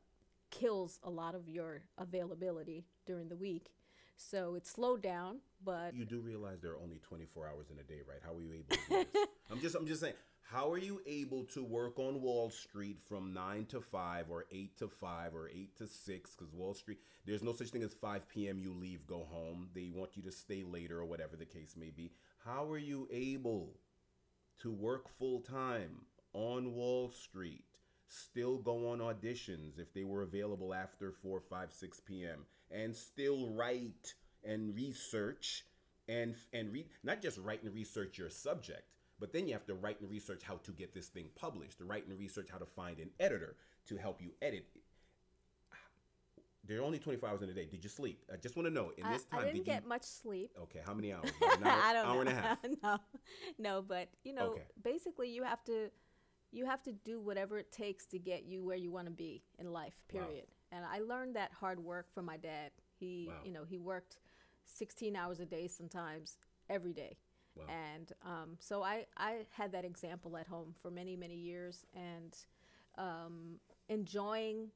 kills a lot of your availability during the week. So it slowed down, but You do realize there are only 24 hours in a day, right? How are you able to do this? *laughs* I'm just I'm just saying, how are you able to work on Wall Street from 9 to 5 or 8 to 5 or 8 to 6 cuz Wall Street there's no such thing as 5 p.m. you leave go home. They want you to stay later or whatever the case may be. How are you able to work full time on Wall Street, still go on auditions if they were available after 4, 5, 6 p.m., and still write and research and and read not just write and research your subject, but then you have to write and research how to get this thing published, to write and research how to find an editor to help you edit. there are only 24 hours in a day. Did you sleep? I just want to know. In I, this time, I didn't did get you? much sleep. Okay, how many hours? An *laughs* hour, I don't hour know. and a *laughs* half. no, no, but you know, Okay. basically, you have to, you have to do whatever it takes to get you where you want to be in life. Wow. Period. And I learned that hard work from my dad. He, Wow. you know, he worked 16 hours a day sometimes every day. Wow. And um, so I, I had that example at home for many, many years and um, enjoying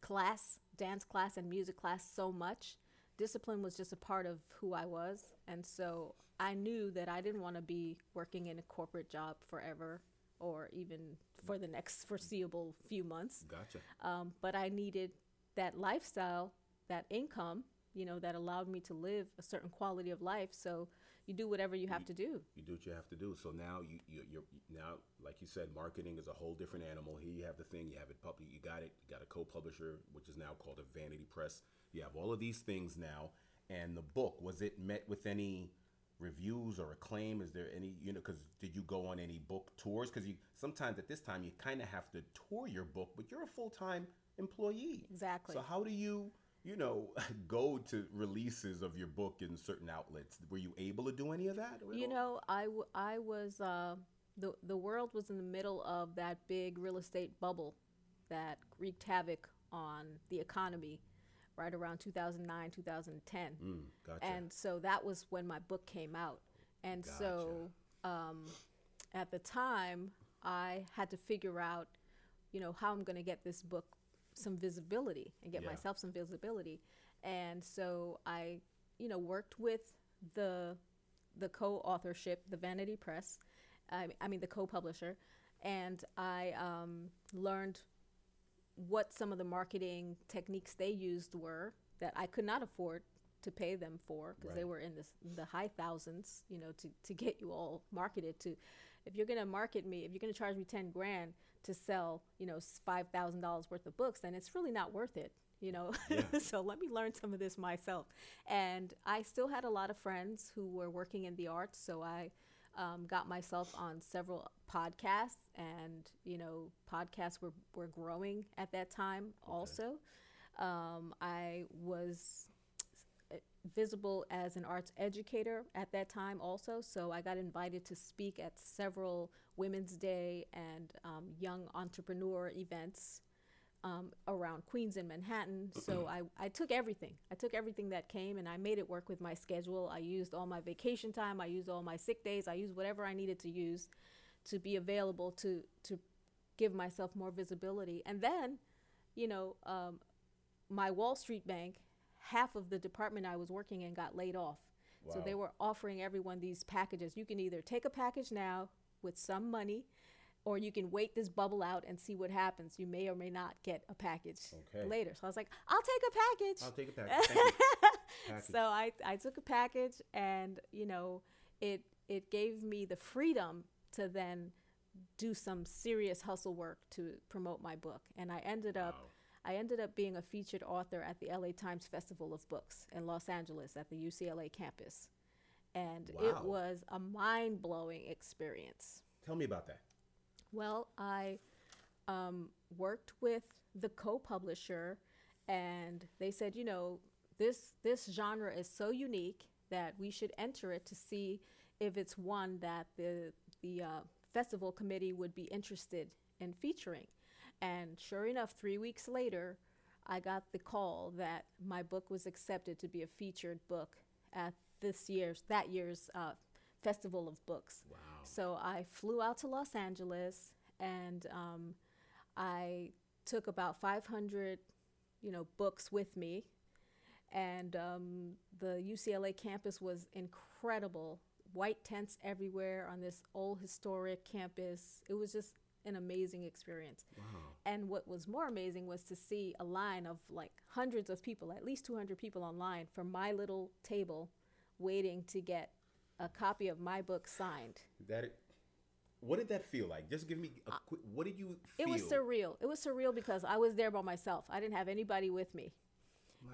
class, dance class, and music class so much. Discipline was just a part of who I was. And so I knew that I didn't want to be working in a corporate job forever or even for the next foreseeable few months. Gotcha. Um, but I needed that lifestyle, that income, you know, that allowed me to live a certain quality of life. So you do whatever you have to do. You do what you have to do. So now you, you you're now like you said, marketing is a whole different animal. Here you have the thing, you have it public, you got it, you got a co-publisher, which is now called a vanity press. You have all of these things now, and the book was it met with any reviews or acclaim? Is there any you know? Because did you go on any book tours? Because you sometimes at this time you kind of have to tour your book, but you're a full time employee. Exactly. So how do you? You know, *laughs* go to releases of your book in certain outlets. Were you able to do any of that? You know, I, w- I was, uh, the, the world was in the middle of that big real estate bubble that wreaked havoc on the economy right around 2009, 2010. Mm, gotcha. And so that was when my book came out. And so um, at the time, I had to figure out, you know, how I'm going to get this book some visibility and get Yeah. myself some visibility. And so I, you know, worked with the the co-authorship, the Vanity Press. I, I mean, the co-publisher, and I um, learned what some of the marketing techniques they used were that I could not afford to pay them for because they were in this, the high thousands, you know, to, to get you all marketed to. If you're going to market me, if you're going to charge me 10 grand to sell, you know, $5,000 worth of books, then it's really not worth it, you know? Yeah. *laughs* so let me learn some of this myself. And I still had a lot of friends who were working in the arts, so I um, got myself on several podcasts, and you know, podcasts were, were growing at that time also. Um, I was visible as an arts educator at that time also, so I got invited to speak at several Women's Day and um, young entrepreneur events um, around Queens and Manhattan. So I, I took everything. I took everything that came and I made it work with my schedule. I used all my vacation time. I used all my sick days. I used whatever I needed to use to be available to to give myself more visibility. And then, you know, um, my Wall Street bank, half of the department I was working in got laid off. So they were offering everyone these packages. You can either take a package now with some money, or you can wait this bubble out and see what happens. You may or may not get a package Okay. later. So I was like, I'll take a package. I'll take a package. *laughs* Package. So I, I took a package and you know it it gave me the freedom to then do some serious hustle work to promote my book and I ended up Wow. I ended up being a featured author at the LA Times Festival of Books in Los Angeles at the UCLA campus and Wow. it was a mind-blowing experience. Tell me about that. Well, I um, worked with the co-publisher, and they said, you know, this this genre is so unique that we should enter it to see if it's one that the the uh, festival committee would be interested in featuring. And sure enough, three weeks later, I got the call that my book was accepted to be a featured book at this year's that year's uh, festival of books. Wow. So I flew out to Los Angeles and um, I took about 500, you know, books with me. And um, the UCLA campus was incredible. White tents everywhere on this old historic campus. It was just an amazing experience. Wow. And what was more amazing was to see a line of like hundreds of people, at least 200 people online from my little table waiting to get a copy of my book signed. That. It, what did that feel like? Just give me a quick. What did you feel? Uh, It was surreal. It was surreal because I was there by myself. I didn't have anybody with me.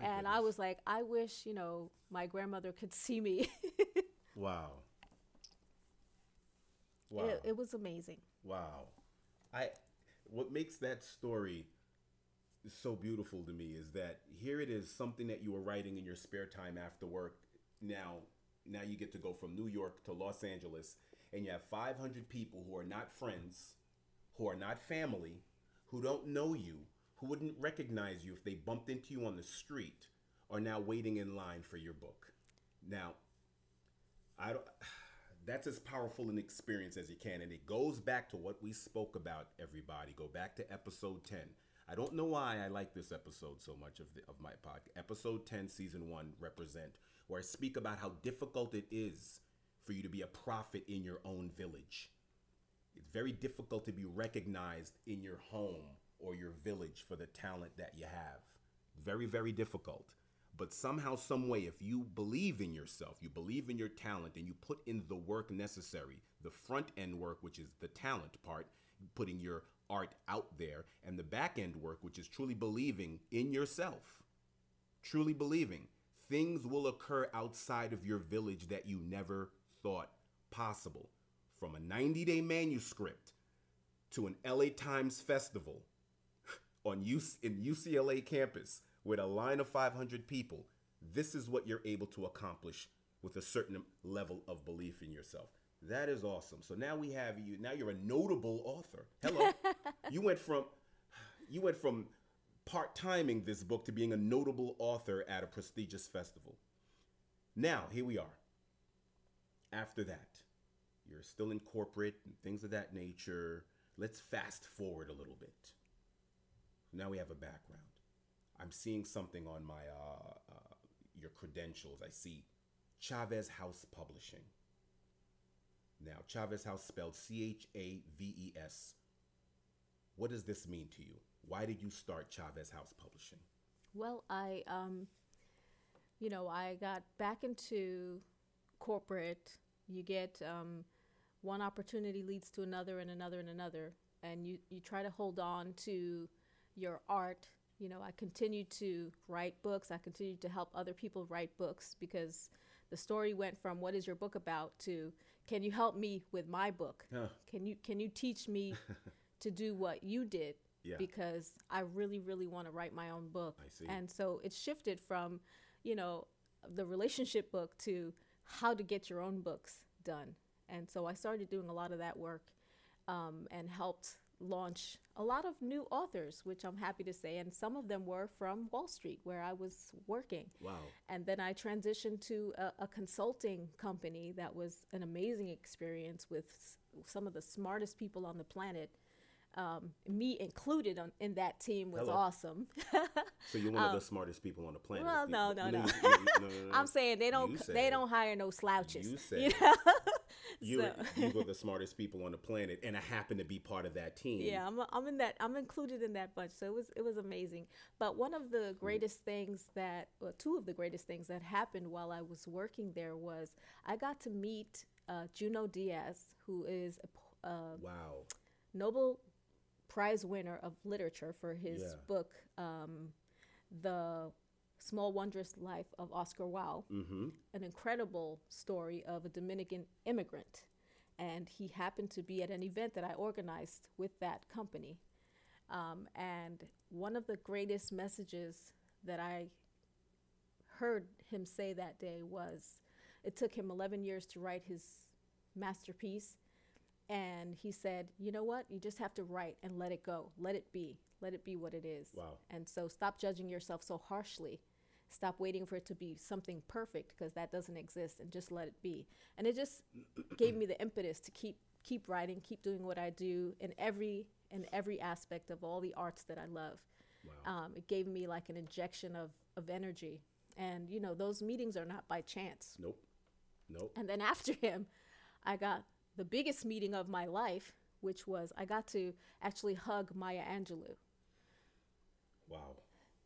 My and I was like, I wish, you know, my grandmother could *laughs* see me. Wow. Wow. it, it was amazing. Wow. I what makes that story so beautiful to me is that here it is something that you were writing in your spare time after work. Now, now you get to go from New York to Los Angeles, and you have 500 people who are not friends, who are not family, who don't know you, who wouldn't recognize you if they bumped into you on the street, are now waiting in line for your book. Now, I don't. *sighs* That's as powerful an experience as you can, and it goes back to what we spoke about. Everybody, go back to episode ten. I don't know why I like this episode so much of the, of my podcast. Episode ten, season one, represent, where I speak about how difficult it is for you to be a prophet in your own village. It's very difficult to be recognized in your home or your village for the talent that you have. Very, very difficult. But somehow, some way, if you believe in yourself, you believe in your talent, and you put in the work necessary, the front end work, which is the talent part, putting your art out there, and the back end work, which is truly believing in yourself, truly believing, things will occur outside of your village that you never thought possible. From a 90 day manuscript to an LA Times festival *laughs* on UC, in UCLA campus with a line of 500 people, this is what you're able to accomplish with a certain level of belief in yourself. That is awesome. So now we have you. Now you're a notable author. Hello. *laughs* you went from you went from part timing this book to being a notable author at a prestigious festival. Now here we are. After that, you're still in corporate and things of that nature. Let's fast forward a little bit. Now we have a background. I'm seeing something on my uh, uh, your credentials. I see Chaves House Publishing. Now, Chaves House spelled C H A V E S. What does this mean to you? Why did you start Chaves House Publishing? Well, I, um, you know, I got back into corporate. You get um, one opportunity leads to another and another and another, and you you try to hold on to your art. You know, I continued to write books. I continued to help other people write books because the story went from what is your book about to can you help me with my book? Huh. Can you can you teach me *laughs* to do what you did? Yeah. Because I really really want to write my own book. I see. And so it shifted from, you know, the relationship book to how to get your own books done. And so I started doing a lot of that work um, and helped launch a lot of new authors, which I'm happy to say. And some of them were from Wall Street, where I was working. Wow. And then I transitioned to a, a consulting company that was an amazing experience with s- some of the smartest people on the planet. Um, me included on, in that team was Hello. awesome. *laughs* So you're one of the smartest people on the planet. Um, well, no, no, *laughs* no. you- you- no, no, no. I'm saying they don't they don't hire no slouches. You *laughs* said you know? you, so- you were the smartest people on the planet, and I happen to be part of that team. yeah, I'm, I'm in that. I'm included in that bunch. So it was it was amazing. But one of the greatest things that, or two of the greatest things that happened while I was working there was I got to meet uh, Junot Diaz, who is a uh, Wow. Nobel Prize winner of literature for his Yeah. book, um, The Small Wondrous Life of Oscar Wilde. Mm-hmm. An incredible story of a Dominican immigrant. And he happened to be at an event that I organized with that company. Um, and one of the greatest messages that I heard him say that day was it took him 11 years to write his masterpiece. And he said, you know what? You just have to write and let it go. Let it be. Let it be what it is. Wow. And so stop judging yourself so harshly. Stop waiting for it to be something perfect because that doesn't exist and just let it be. And it just *clears throat* gave me the impetus to keep keep writing, keep doing what I do in every in every aspect of all the arts that I love. Wow. Um, it gave me like an injection of, of energy. And you know, those meetings are not by chance. Nope. Nope. And then after *laughs* him, I got the biggest meeting of my life, which was I got to actually hug Maya Angelou. Wow.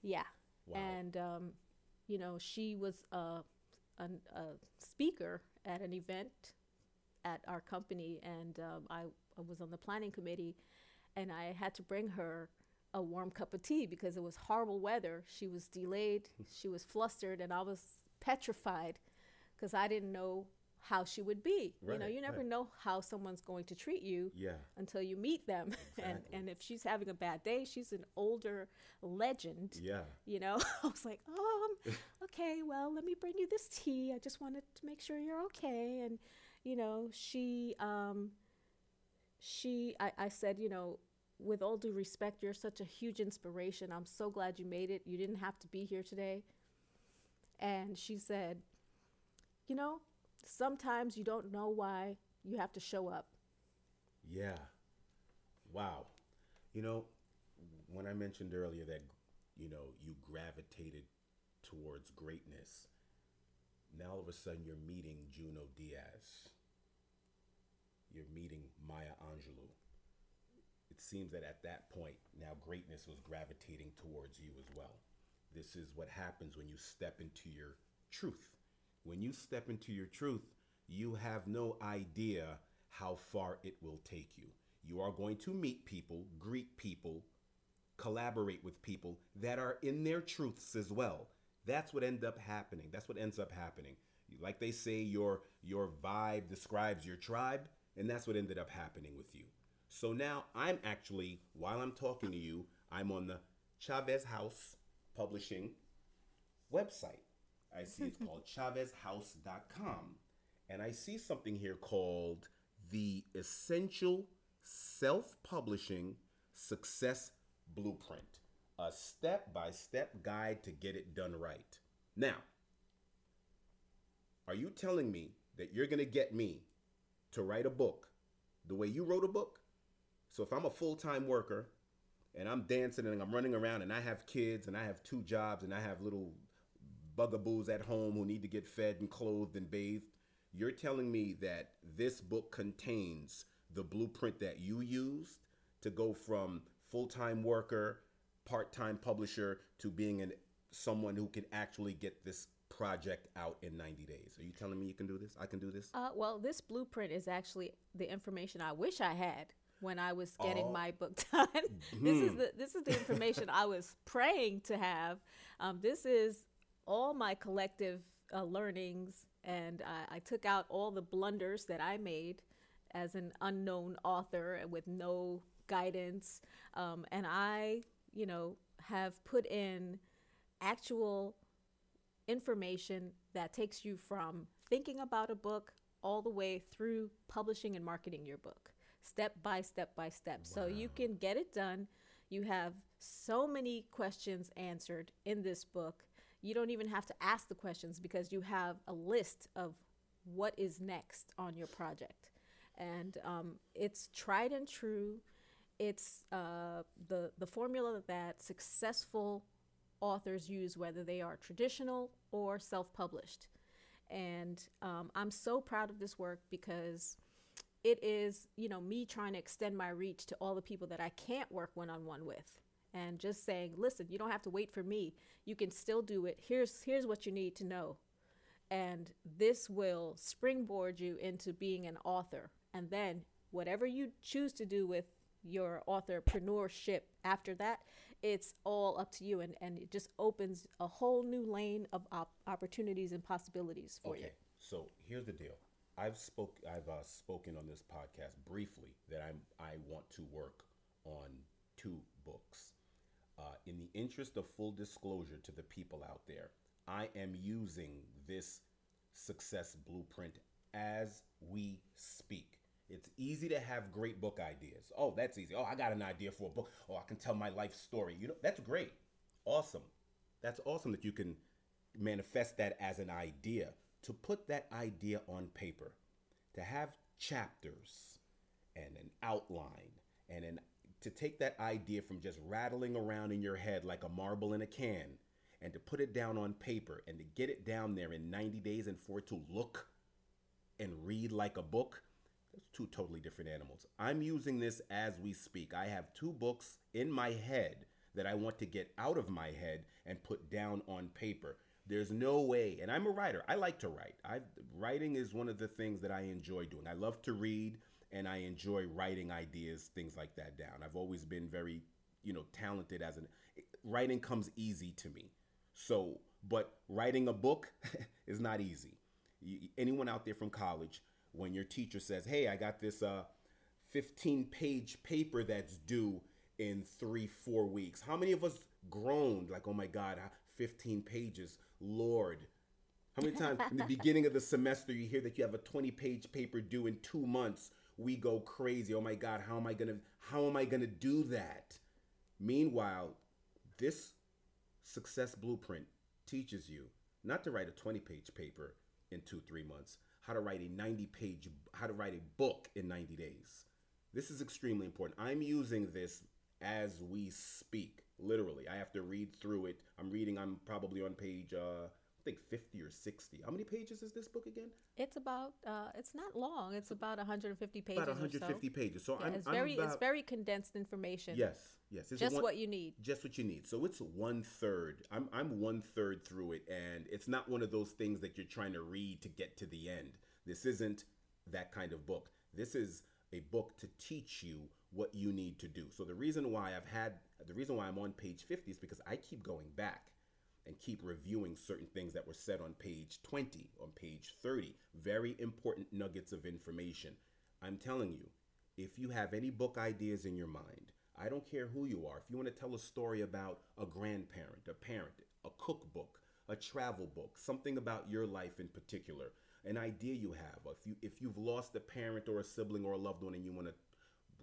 Yeah. Wow. And, um, you know, she was a, an a speaker at an event at our company, and um, I, I was on the planning committee, and I had to bring her a warm cup of tea because it was horrible weather. She was delayed, *laughs* she was flustered, and I was petrified because I didn't know how she would be. you know, you never right. know how someone's going to treat you Yeah. until you meet them. *laughs* and and if she's having a bad day, she's an older legend. Yeah. You know, *laughs* I was like, um, *laughs* okay, well, let me bring you this tea. I just wanted to make sure you're okay. And, you know, she, um, she, I, I said, you know, with all due respect, you're such a huge inspiration. I'm so glad you made it. You didn't have to be here today. And she said, you know, sometimes you don't know why you have to show up. Yeah. Wow. You know, when I mentioned earlier that, you know, you gravitated towards greatness, now all of a sudden you're meeting Junot Diaz. You're meeting Maya Angelou. It seems that at that point, now greatness was gravitating towards you as well. This is what happens when you step into your truth. When you step into your truth, you have no idea how far it will take you. You are going to meet people, greet people, collaborate with people that are in their truths as well. That's what end up happening. That's what ends up happening. Like they say, your your vibe describes your tribe, and that's what ended up happening with you. So now I'm actually, while I'm talking to you, I'm on the Chaves House Publishing website. I see it's called chaveshouse.com. And I see something here called the Essential Self Publishing Success Blueprint, a step by step guide to get it done right. Now, are you telling me that you're going to get me to write a book the way you wrote a book? So if I'm a full time worker and I'm dancing and I'm running around and I have kids and I have two jobs and I have little bugaboos at home who need to get fed and clothed and bathed, you're telling me that this book contains the blueprint that you used to go from full-time worker, part-time publisher to being an someone who can actually get this project out in 90 days. Are you telling me you can do this? I can do this? Uh, well, this blueprint is actually the information I wish I had when I was getting Oh. my book *laughs* done. this is the this is the information I was praying to have. Um, this is all my collective uh, learnings, and I, I took out all the blunders that I made as an unknown author and with no guidance. Um, and I, you know, have put in actual information that takes you from thinking about a book all the way through publishing and marketing your book step by step by step. So you can get it done. You have so many questions answered in this book you don't even have to ask the questions because you have a list of what is next on your project. And um, it's tried and true. It's uh, the the formula that successful authors use, whether they are traditional or self-published. And um, I'm so proud of this work because it is, you know, me trying to extend my reach to all the people that I can't work one-on-one with, and just saying, listen, you don't have to wait for me. You can still do it. Here's here's what you need to know, and this will springboard you into being an author. And then whatever you choose to do with your authorpreneurship after that it's all up to you and, and it just opens a whole new lane of op- opportunities and possibilities for you Okay, so here's the deal. I've spoke I've uh, spoken on this podcast briefly that I'm I want to work on two books. Uh, in the interest of full disclosure to the people out there, I am using this success blueprint as we speak. It's easy to have great book ideas. Oh, that's easy. Oh, I got an idea for a book. Oh, I can tell my life story. You know, that's great. Awesome. That's awesome that you can manifest that as an idea. To put that idea on paper, to have chapters and an outline and an to take that idea from just rattling around in your head like a marble in a can and to put it down on paper and to get it down there in 90 days and for it to look and read like a book those two totally different animals. I'm using this as we speak. I have two books in my head that i want to get out of my head and put down on paper. There's no way and i'm a writer. I like to write. I, writing is one of the things that i enjoy doing. I love to read and i enjoy writing ideas things like that down i've always been very you know talented as an writing comes easy to me so but writing a book *laughs* is not easy You, anyone out there from college, when your teacher says, "Hey, I got this uh, 15 page paper that's due in three, four weeks," how many of us groaned like, "Oh my God, 15 pages, Lord." How many times in the *laughs* beginning of the semester you hear that you have a 20 page paper due in two months? We go crazy. Oh my God, how am I gonna how am I gonna do that? Meanwhile, this success blueprint teaches you not to write a 20 page paper in two, three months, how to write a 90 page, how to write a book in 90 days. This is extremely important. I'm using this as we speak, literally. I have to read through it. I'm reading, I'm probably on page, uh, I think 50 or 60. How many pages is this book again? It's about, uh, it's not long. It's about 150 pages. About 150 so. pages. So yeah, I'm, it's I'm very, about, it's very condensed information. Yes, yes. It's Just one, what you need. Just what you need. So it's one third. I'm I'm one third through it, and it's not one of those things that you're trying to read to get to the end. This isn't that kind of book. This is a book to teach you what you need to do. So the reason why I've had the reason why I'm on page 50 is because I keep going back and keep reviewing certain things that were said on page 20, on page 30. Very important nuggets of information. I'm telling you, if you have any book ideas in your mind, I don't care who you are. If you want to tell a story about a grandparent, a parent, a cookbook, a travel book, something about your life in particular, an idea you have, if you if you've lost a parent or a sibling or a loved one and you want to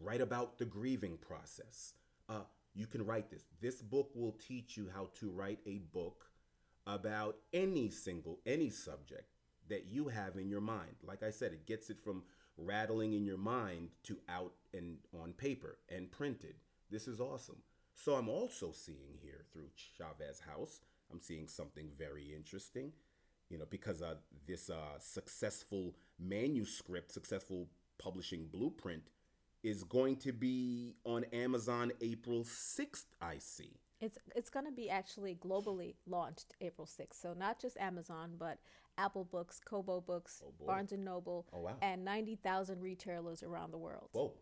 write about the grieving process, uh, you can write this. This book will teach you how to write a book about any single any subject that you have in your mind. Like I said, it gets it from rattling in your mind to out and on paper and printed. This is awesome. So I'm also seeing here through Chaves House, I'm seeing something very interesting. You know, because uh, this uh, successful manuscript, successful publishing blueprint is going to be on Amazon April 6th, I see. It's it's going to be actually globally launched April 6th. So not just Amazon, but Apple Books, Kobo Books, Oh. Barnes and Noble, Oh, wow. and 90,000 retailers around the world. Whoa.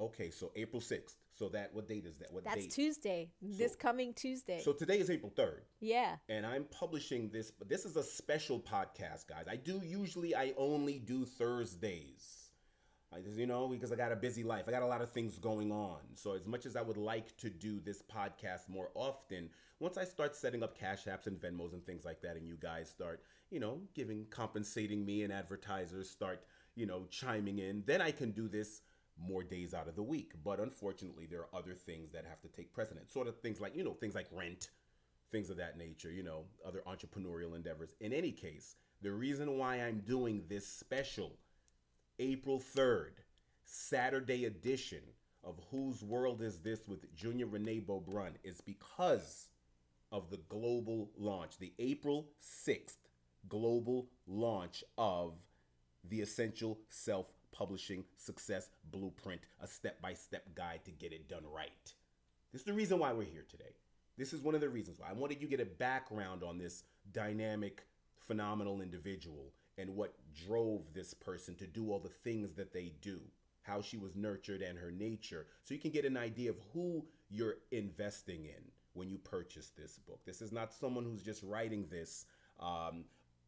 Okay, so April 6th. So that what date is that? What That's date? Tuesday, this coming Tuesday. So today is April 3rd. yeah. and I'm publishing this, but this is a special podcast, guys. I do usually I only do Thursdays. I you know, because I got a busy life. I got a lot of things going on. So as much as I would like to do this podcast more often, once I start setting up cash apps and Venmos and things like that and you guys start, you know, giving compensating me and advertisers start, you know, chiming in, then I can do this more days out of the week. But unfortunately, there are other things that have to take precedence. Sort of things like, you know, things like rent, things of that nature, you know, other entrepreneurial endeavors. In any case, the reason why I'm doing this special April 3rd, Saturday edition of Whose World Is This with Junior Renee Beaubrun is because of the global launch, the April 6th global launch of the Essential Self Publishing Success Blueprint, a step by step guide to get it done right. This is the reason why we're here today. This is one of the reasons why I wanted you to get a background on this dynamic, phenomenal individual and what drove this person to do all the things that they do, how she was nurtured and her nature, so you can get an idea of who you're investing in when you purchase this book. This is not someone who's just writing this um,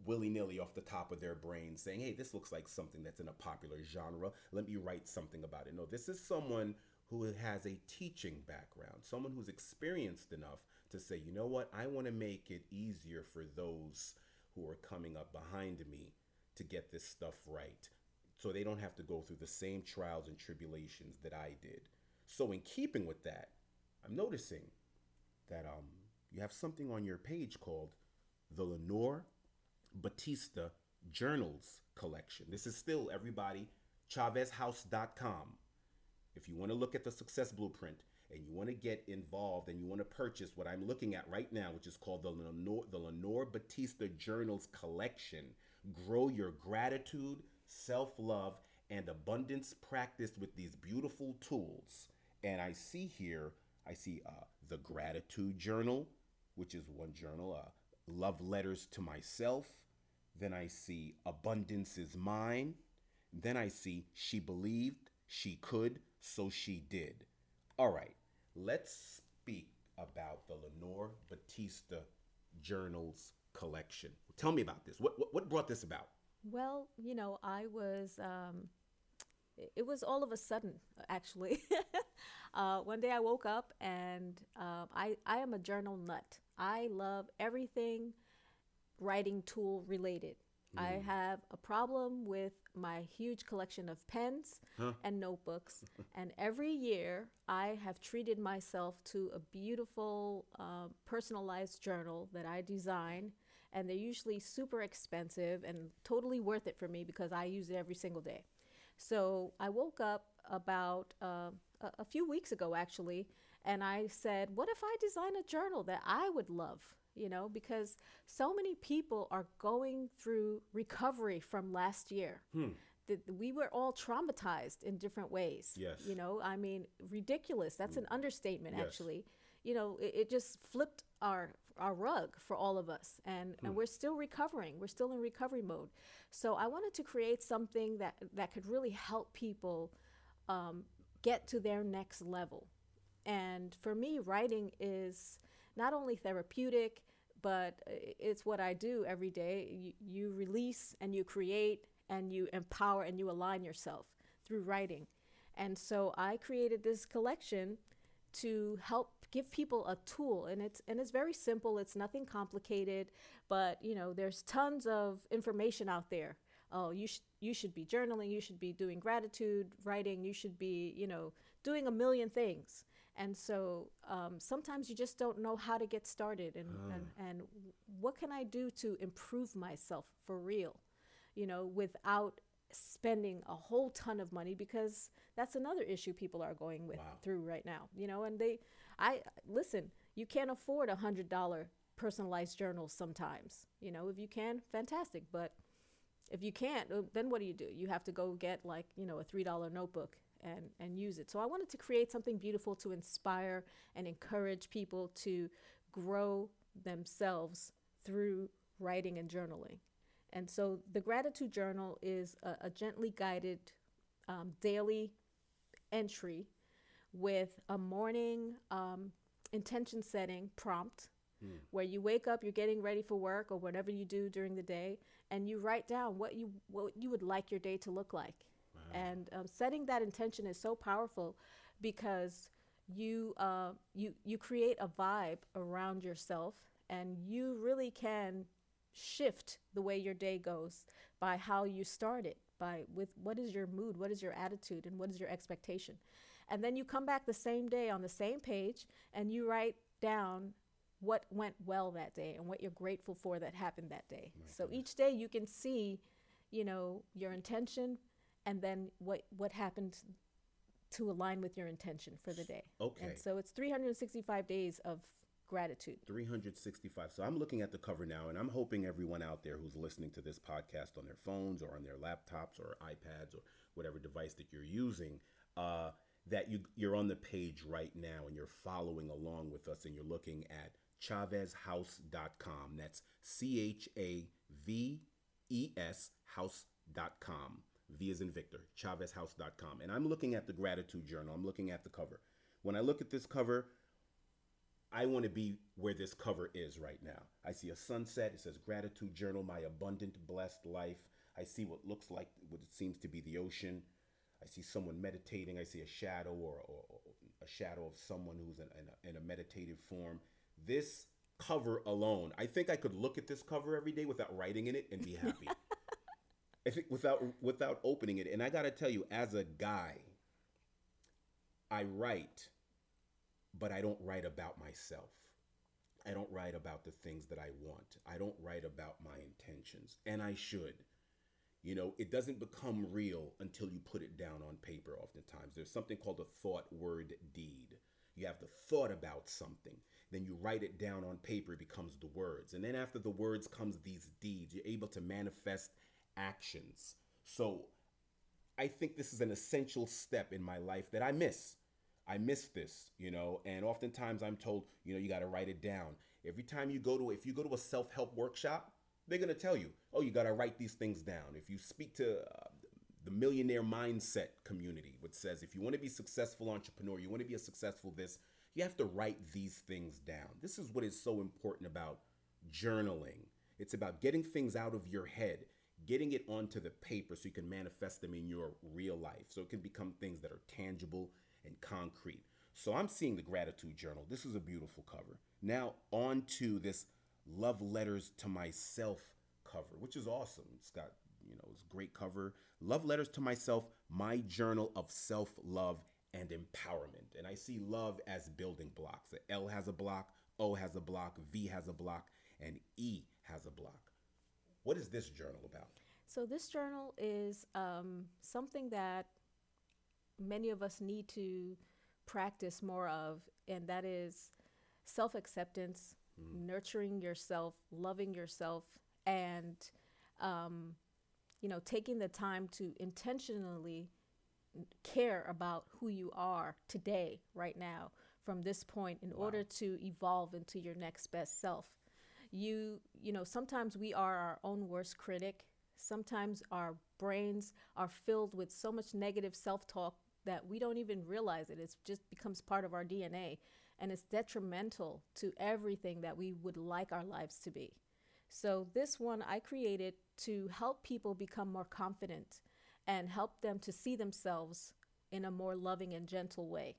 willy nilly off the top of their brain saying, hey, this looks like something that's in a popular genre. Let me write something about it. No, this is someone who has a teaching background, someone who's experienced enough to say, you know what, I want to make it easier for those who are coming up behind me to get this stuff right so they don't have to go through the same trials and tribulations that I did. So, in keeping with that, I'm noticing that um, you have something on your page called the Lenore Batista Journals Collection. This is still everybody, ChavesHouse.com. If you want to look at the success blueprint and you want to get involved and you want to purchase what I'm looking at right now, which is called the Lenore, the Lenore Batista Journals Collection, grow your gratitude, self love, and abundance practice with these beautiful tools. And I see here, I see uh, the Gratitude Journal, which is one journal, uh, Love Letters to Myself. Then I see Abundance is Mine. Then I see She Believed, She Could, So She Did. All right, let's speak about the Lenore Batista Journals collection. Tell me about this. What, what, what brought this about? Well, you know, I was, um, it- was all of a sudden, actually. *laughs* uh, one day I woke up and um, I, I am a journal nut. I love everything writing tool related. I have a problem with my huge collection of pens and notebooks. *laughs* and every year, I have treated myself to a beautiful uh, personalized journal that I design. And they're usually super expensive and totally worth it for me because I use it every single day. So I woke up about uh, a, few weeks ago, actually, and I said, What if I design a journal that I would love? You know, because so many people are going through recovery from last year. That we were all traumatized in different ways. Yes. You know, I mean, ridiculous. That's an understatement, Yes. actually. You know, it, it just flipped our our rug for all of us, and and we're still recovering. We're still in recovery mode. So I wanted to create something that that could really help people um, get to their next level. And for me, writing is not only therapeutic, but it's what I do every day. You, you release and you create and you empower and you align yourself through writing. And so I created this collection to help give people a tool and it's and it's very simple it's nothing complicated but you know there's tons of information out there. Oh you should you should be journaling you should be doing gratitude writing you should be you know doing a million things. And so um, sometimes you just don't know how to get started and, and and what can i do to improve myself for real you know without spending a whole ton of money? Because that's another issue people are going with Wow. through right now you know and they i listen you can't afford a hundred dollar personalized journal sometimes you know if you can fantastic but if you can't uh, then what do you do? You have to go get like you know a three dollar notebook and and use it. So i wanted to create something beautiful to inspire and encourage people to grow themselves through writing and journaling. And so the gratitude journal is a, a gently guided um, daily entry with a morning um, intention setting prompt where you wake up, you're getting ready for work or whatever you do during the day, and you write down what you what you would like your day to look like. And um, setting that intention is so powerful because you uh, you you create a vibe around yourself, and you really can shift the way your day goes by how you start it by with what is your mood what is your attitude and what is your expectation and then you come back the same day on the same page and you write down what went well that day and what you're grateful for that happened that day so each day you can see you know your intention and then what what happened to align with your intention for the day Okay. and so it's 365 days of gratitude 365. So I'm looking at the cover now, and I'm hoping everyone out there who's listening to this podcast on their phones or on their laptops or iPads or whatever device that you're using, uh, that you you're on the page right now and you're following along with us, and you're looking at ChavesHouse.com. That's C H A V E S House.com. V is in Victor, ChavesHouse.com. And I'm looking at the gratitude journal. I'm looking at the cover. When I look at this cover, I want to be where this cover is right now. I see a sunset. It says gratitude journal, my abundant, blessed life. I see what looks like what it seems to be the ocean. I see someone meditating. I see a shadow or, or, or a shadow of someone who's in, in, a, in a meditative form. This cover alone, I think I could look at this cover every day without writing in it and be happy. *laughs* I think without without opening it. And I got to tell you, as a guy, I write but I don't write about myself. I don't write about the things that I want. I don't write about my intentions, and I should. You know, it doesn't become real until you put it down on paper, oftentimes. There's something called a thought word deed. You have the thought about something, then you write it down on paper, it becomes the words. And then after the words comes these deeds. You're able to manifest actions. So I think this is an essential step in my life that I miss. I miss this, you know, and oftentimes I'm told, you know, you got to write it down. Every time you go to, if you go to a self help workshop, they're going to tell you, oh, you got to write these things down. If you speak to uh, the millionaire mindset community, which says if you want to be a successful entrepreneur, you want to be a successful this, you have to write these things down. This is what is so important about journaling. It's about getting things out of your head, getting it onto the paper so you can manifest them in your real life. So it can become things that are tangible and concrete. So I'm seeing the gratitude journal. This is a beautiful cover. Now on to this love letters to myself cover, which is awesome. It's got, you know, it's great cover. Love letters to myself, my journal of self-love and empowerment. And I see love as building blocks. L has a block, O has a block, V has a block, and E has a block. What is this journal about? So, this journal is um, something that many of us need to practice more of, and that is self acceptance, mm. nurturing yourself, loving yourself, and um, you know, taking the time to intentionally care about who you are today, right now, from this point, in wow. order to evolve into your next best self. You, you know, sometimes we are our own worst critic. Sometimes our brains are filled with so much negative self talk that we don't even realize it. It just becomes part of our DNA and it's detrimental to everything that we would like our lives to be. So, this one I created to help people become more confident and help them to see themselves in a more loving and gentle way.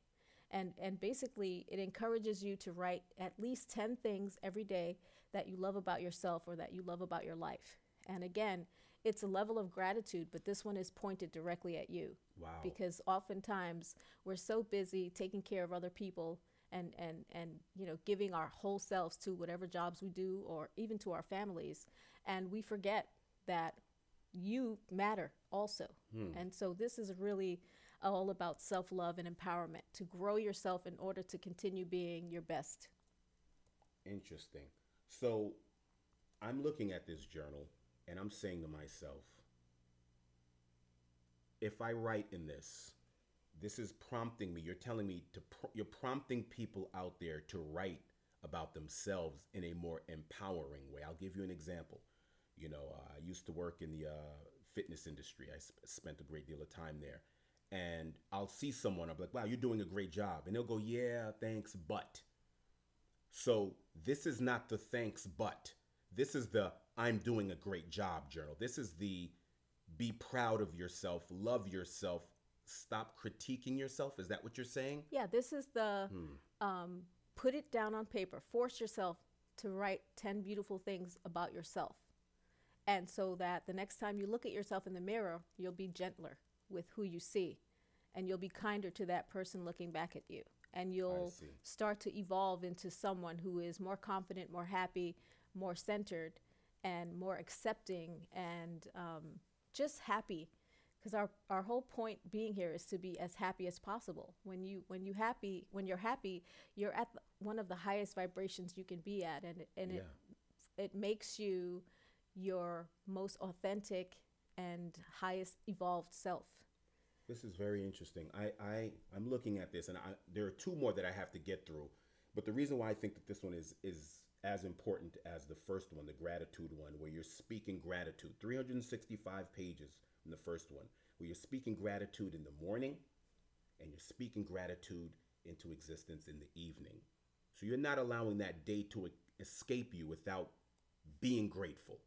And, and basically, it encourages you to write at least 10 things every day that you love about yourself or that you love about your life. And again, it's a level of gratitude, but this one is pointed directly at you. Wow. Because oftentimes we're so busy taking care of other people and, and, and you know giving our whole selves to whatever jobs we do or even to our families. And we forget that you matter also. Hmm. and so this is really all about self-love and empowerment to grow yourself in order to continue being your best. Interesting. So i'm looking at this journal and i'm saying to myself if i write in this this is prompting me. You're telling me to, you're prompting people out there to write about themselves in a more empowering way. I'll give you an example. You know, uh, I used to work in the uh, fitness industry. I sp- spent a great deal of time there. And I'll see someone, I'm like, wow, you're doing a great job. And they'll go, yeah, thanks, but. So this is not the thanks, but. This is the I'm doing a great job journal. This is the be proud of yourself, love yourself, stop critiquing yourself? Is that what you're saying? Yeah, this is the hmm. um, put it down on paper. Force yourself to write 10 beautiful things about yourself. And so that the next time you look at yourself in the mirror, you'll be gentler with who you see and you'll be kinder to that person looking back at you. And you'll start to evolve into someone who is more confident, more happy, more centered, and more accepting and um, just happy because our, our whole point being here is to be as happy as possible. When you when you happy when you're happy you're at one of the highest vibrations you can be at and and yeah. it it makes you your most authentic and highest evolved self. This is very interesting. I i i'm looking at this and I, there are two more that i have to get through but the reason why i think that this one is is as important as the first one the gratitude one where you're speaking gratitude. 365 pages in the first one, where you're speaking gratitude in the morning and you're speaking gratitude into existence in the evening. So you're not allowing that day to escape you without being grateful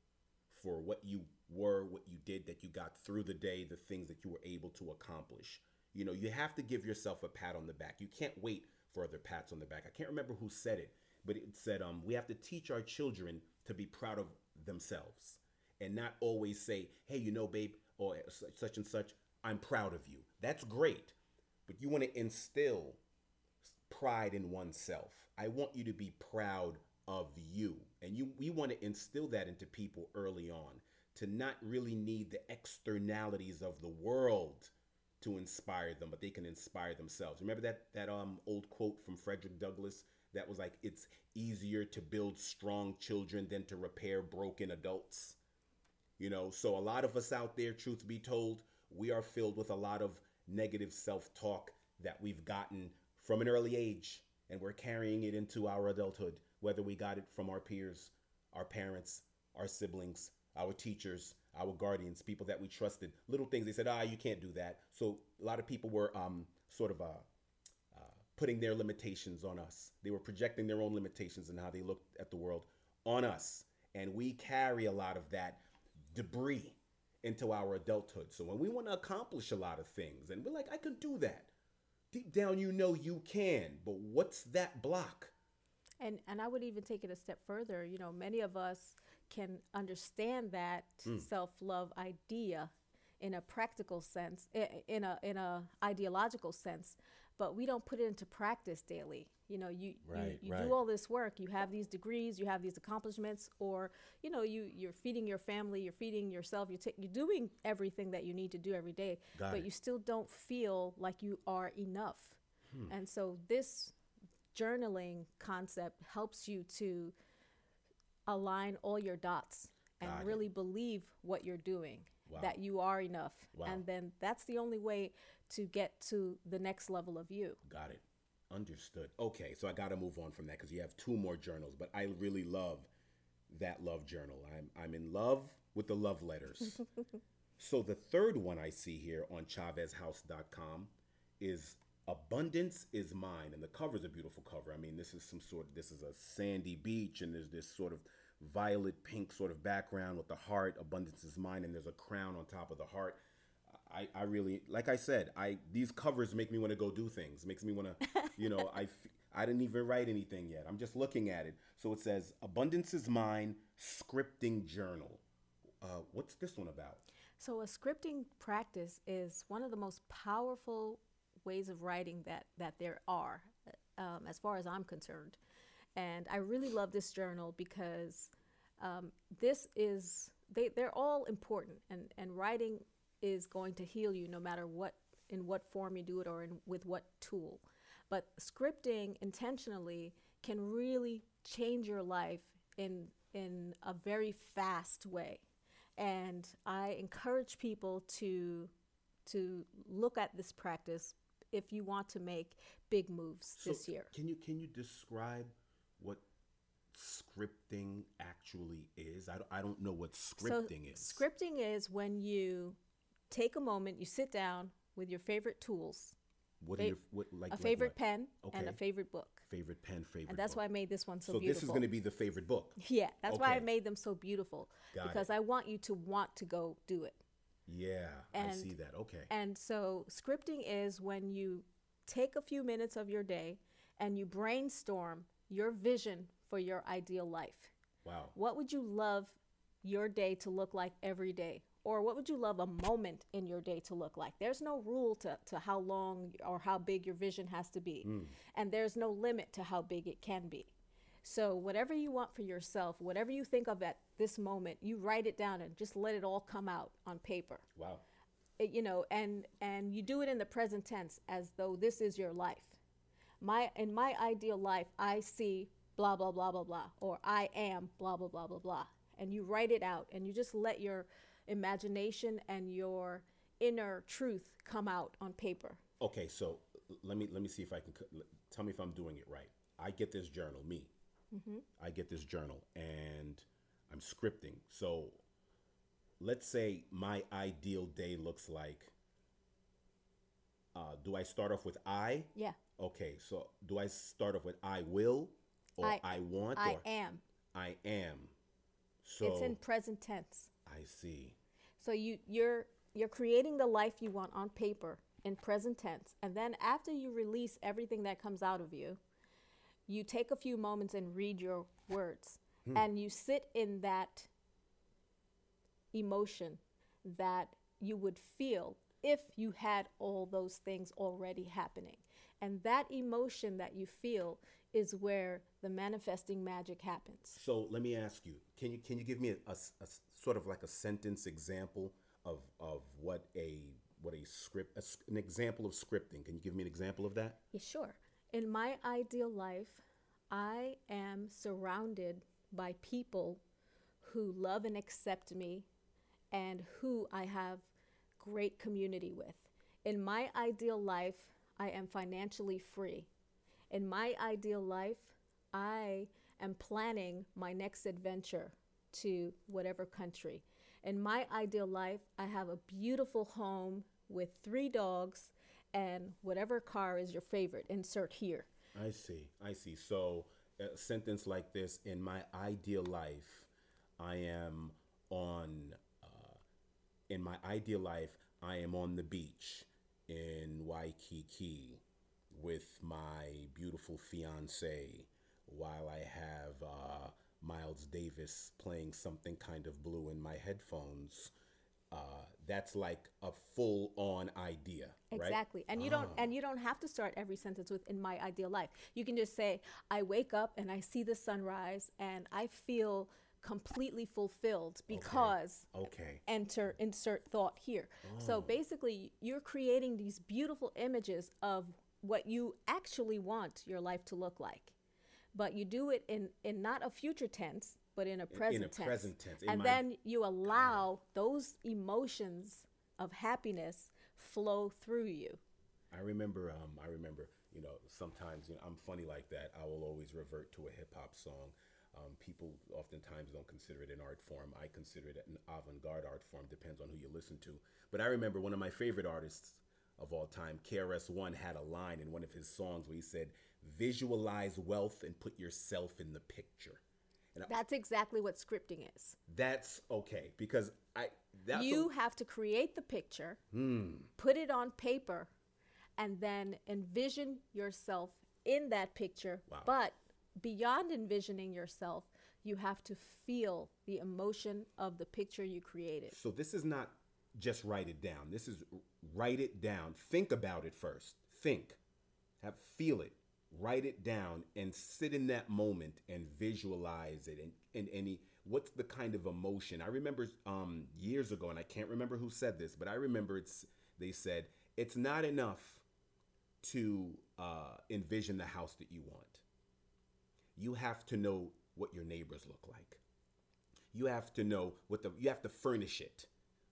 for what you were, what you did, that you got through the day, the things that you were able to accomplish. You know, you have to give yourself a pat on the back. You can't wait for other pats on the back. I can't remember who said it, but it said um, we have to teach our children to be proud of themselves and not always say, hey, you know, babe, or such and such, I'm proud of you. That's great. But you want to instill pride in oneself. I want you to be proud of you. And you we want to instill that into people early on to not really need the externalities of the world to inspire them, but they can inspire themselves. Remember that that um old quote from Frederick Douglass that was like it's easier to build strong children than to repair broken adults. You know, so a lot of us out there, truth be told, we are filled with a lot of negative self talk that we've gotten from an early age, and we're carrying it into our adulthood, whether we got it from our peers, our parents, our siblings, our teachers, our guardians, people that we trusted. Little things they said, ah, you can't do that. So a lot of people were um, sort of uh, uh, putting their limitations on us. They were projecting their own limitations and how they looked at the world on us. And we carry a lot of that debris into our adulthood. So when we want to accomplish a lot of things and we're like, I can do that. Deep down, you know you can, but what's that block? And and I would even take it a step further. You know, many of us can understand that hmm. self love idea in a practical sense, in a in a ideological sense, but we don't put it into practice daily. You know, you Right, you, you right. do all this work, you have these degrees, you have these accomplishments, or you know, you you're feeding your family, you're feeding yourself, you're you're doing everything that you need to do every day, Got but it. you still don't feel like you are enough. Hmm. And so this journaling concept helps you to align all your dots and Got it. really believe what you're doing Wow. that you are enough Wow. and then that's the only way to get to the next level of you Got it. Understood. Okay, so I got to move on from that because you have two more journals, but I really love that love journal. I'm I'm in love with the love letters. *laughs* so the third one I see here on chaveshouse.com is abundance is mine and the cover is a beautiful cover. I mean, this is some sort this is a sandy beach and there's this sort of violet pink sort of background with the heart abundance is mine and there's a crown on top of the heart. I, I really like I said I these covers make me want to go do things makes me want to *laughs* you know I I didn't even write anything yet I'm just looking at it. So it says abundance is mine scripting journal. Uh, what's this one about? So a scripting practice is one of the most powerful ways of writing that that there are um, as far as i'm concerned. And i really love this journal because um, this is they, they're all important and, and writing is going to heal you no matter what in what form you do it or in, with what tool. But scripting intentionally can really change your life in in a very fast way. And i encourage people to to look at this practice if you want to make big moves So this year. can you can you describe what scripting actually is? I I don't know what scripting is. Scripting is when you take a moment, you sit down with your favorite tools, what are your what like a like favorite what? pen, and a favorite book. favorite pen favorite And that's book. why I made this one so, so beautiful. this is going to be the favorite book *laughs* yeah, that's why I made them so beautiful Got because I want you to want to go do it. yeah I see that okay And so scripting is when you take a few minutes of your day and you brainstorm your vision for your ideal life. wow What would you love your day to look like every day? Or what would you love a moment in your day to look like? There's no rule to, to how long or how big your vision has to be. Hmm. And there's no limit to how big it can be. So, whatever you want for yourself, whatever you think of at this moment, you write it down and just let it all come out on paper wow it- you know and and you do it in the present tense as though this is your life my in my ideal life i see blah blah blah blah blah or i am blah blah blah blah blah and you write it out and you just let your imagination and your inner truth come out on paper Okay, so let me let me see if I can tell me if I'm doing it right. I get this journal, me. I get this journal, and I'm scripting. So let's say my ideal day looks like. Uh, do I start off with I? yeah Okay, so do I start off with I will, or I, I- want, i or am I am? So it's in present tense I see. So you you're you're creating the life you want on paper in present tense, and then after you release everything that comes out of you, you take a few moments and read your words, hmm. and you sit in that emotion that you would feel if you had all those things already happening. And that emotion that you feel is where the manifesting magic happens. So let me ask you: Can you can you give me a sort of like a sentence example of of what a what a script a an example of scripting? Can you give me an example of that? Yeah, sure. In my ideal life, I am surrounded by people who love and accept me and who I have great community with. In my ideal life, I am financially free. In my ideal life, I am planning my next adventure to whatever country. In my ideal life, I have a beautiful home with three dogs and whatever car is your favorite, insert here. I see. I see. So a sentence like this: In my ideal life, I am on uh, in my ideal life, I am on the beach in Waikiki with my beautiful fiance while I have uh, Miles Davis playing something kind of blue in my headphones. Uh, that's like a full on idea, right? Exactly. And you don't and you don't have to start every sentence with in my ideal life. You can just say I wake up and I see the sunrise and I feel completely fulfilled because Okay. enter insert thought here. So basically you're creating these beautiful images of what you actually want your life to look like. But you do it in in not a future tense, but in a present tense. In a present tense, And my- then you allow those emotions of happiness flow through you. I remember, um, I remember, you know, sometimes you know, I'm funny like that. I will always revert to a hip hop song. Um, people oftentimes don't consider it an art form. I consider it an avant garde art form, depends on who you listen to. But I remember one of my favorite artists of all time, KRS-One, had a line in one of his songs where he said, Visualize wealth and put yourself in the picture. And I, That's exactly what scripting is. that's okay because I, that's a- you have to create the picture, Hmm. put it on paper, and then envision yourself in that picture. Wow. But beyond envisioning yourself, you have to feel the emotion of the picture you created. So this is not just write it down. This is write it down. Think about it first. Think. Have feel it. Write it down and sit in that moment and visualize it and, and any what's the kind of emotion. I remember um years ago and I can't remember who said this, but I remember it's they said it's not enough to uh, envision the house that you want. You have to know what your neighbors look like. You have to know what the you have to furnish it.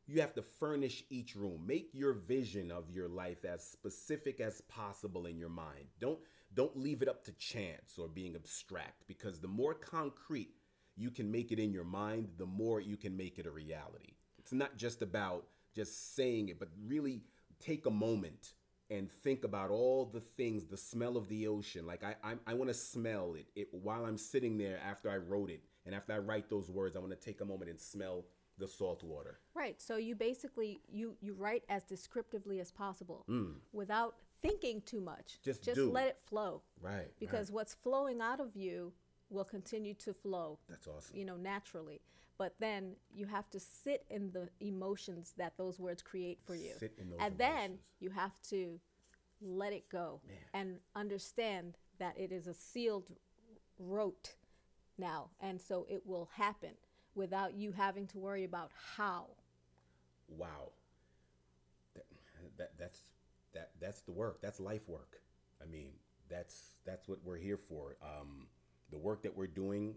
You have to furnish each room. Make your vision of your life as specific as possible in your mind. Don't don't leave it up to chance or being abstract because the more concrete you can make it in your mind the more you can make it a reality. It's not just about just saying it but really take a moment and think about all the things the smell of the ocean like i i, I want to smell it, it while i'm sitting there after i wrote it and after i write those words i want to take a moment and smell the salt water Right. So you basically you you write as descriptively as possible without thinking too much. Mm. Just just do. let it flow. right Because what's flowing out of you will continue to flow. that's awesome you know, naturally. But then you have to sit in the emotions that those words create for you. Sit in those and then you have to let it go and understand that it is a sealed rote now. And so it will happen without you having to worry about how. wow that, that that's that that's the work that's life work i mean that's that's what we're here for um the work that we're doing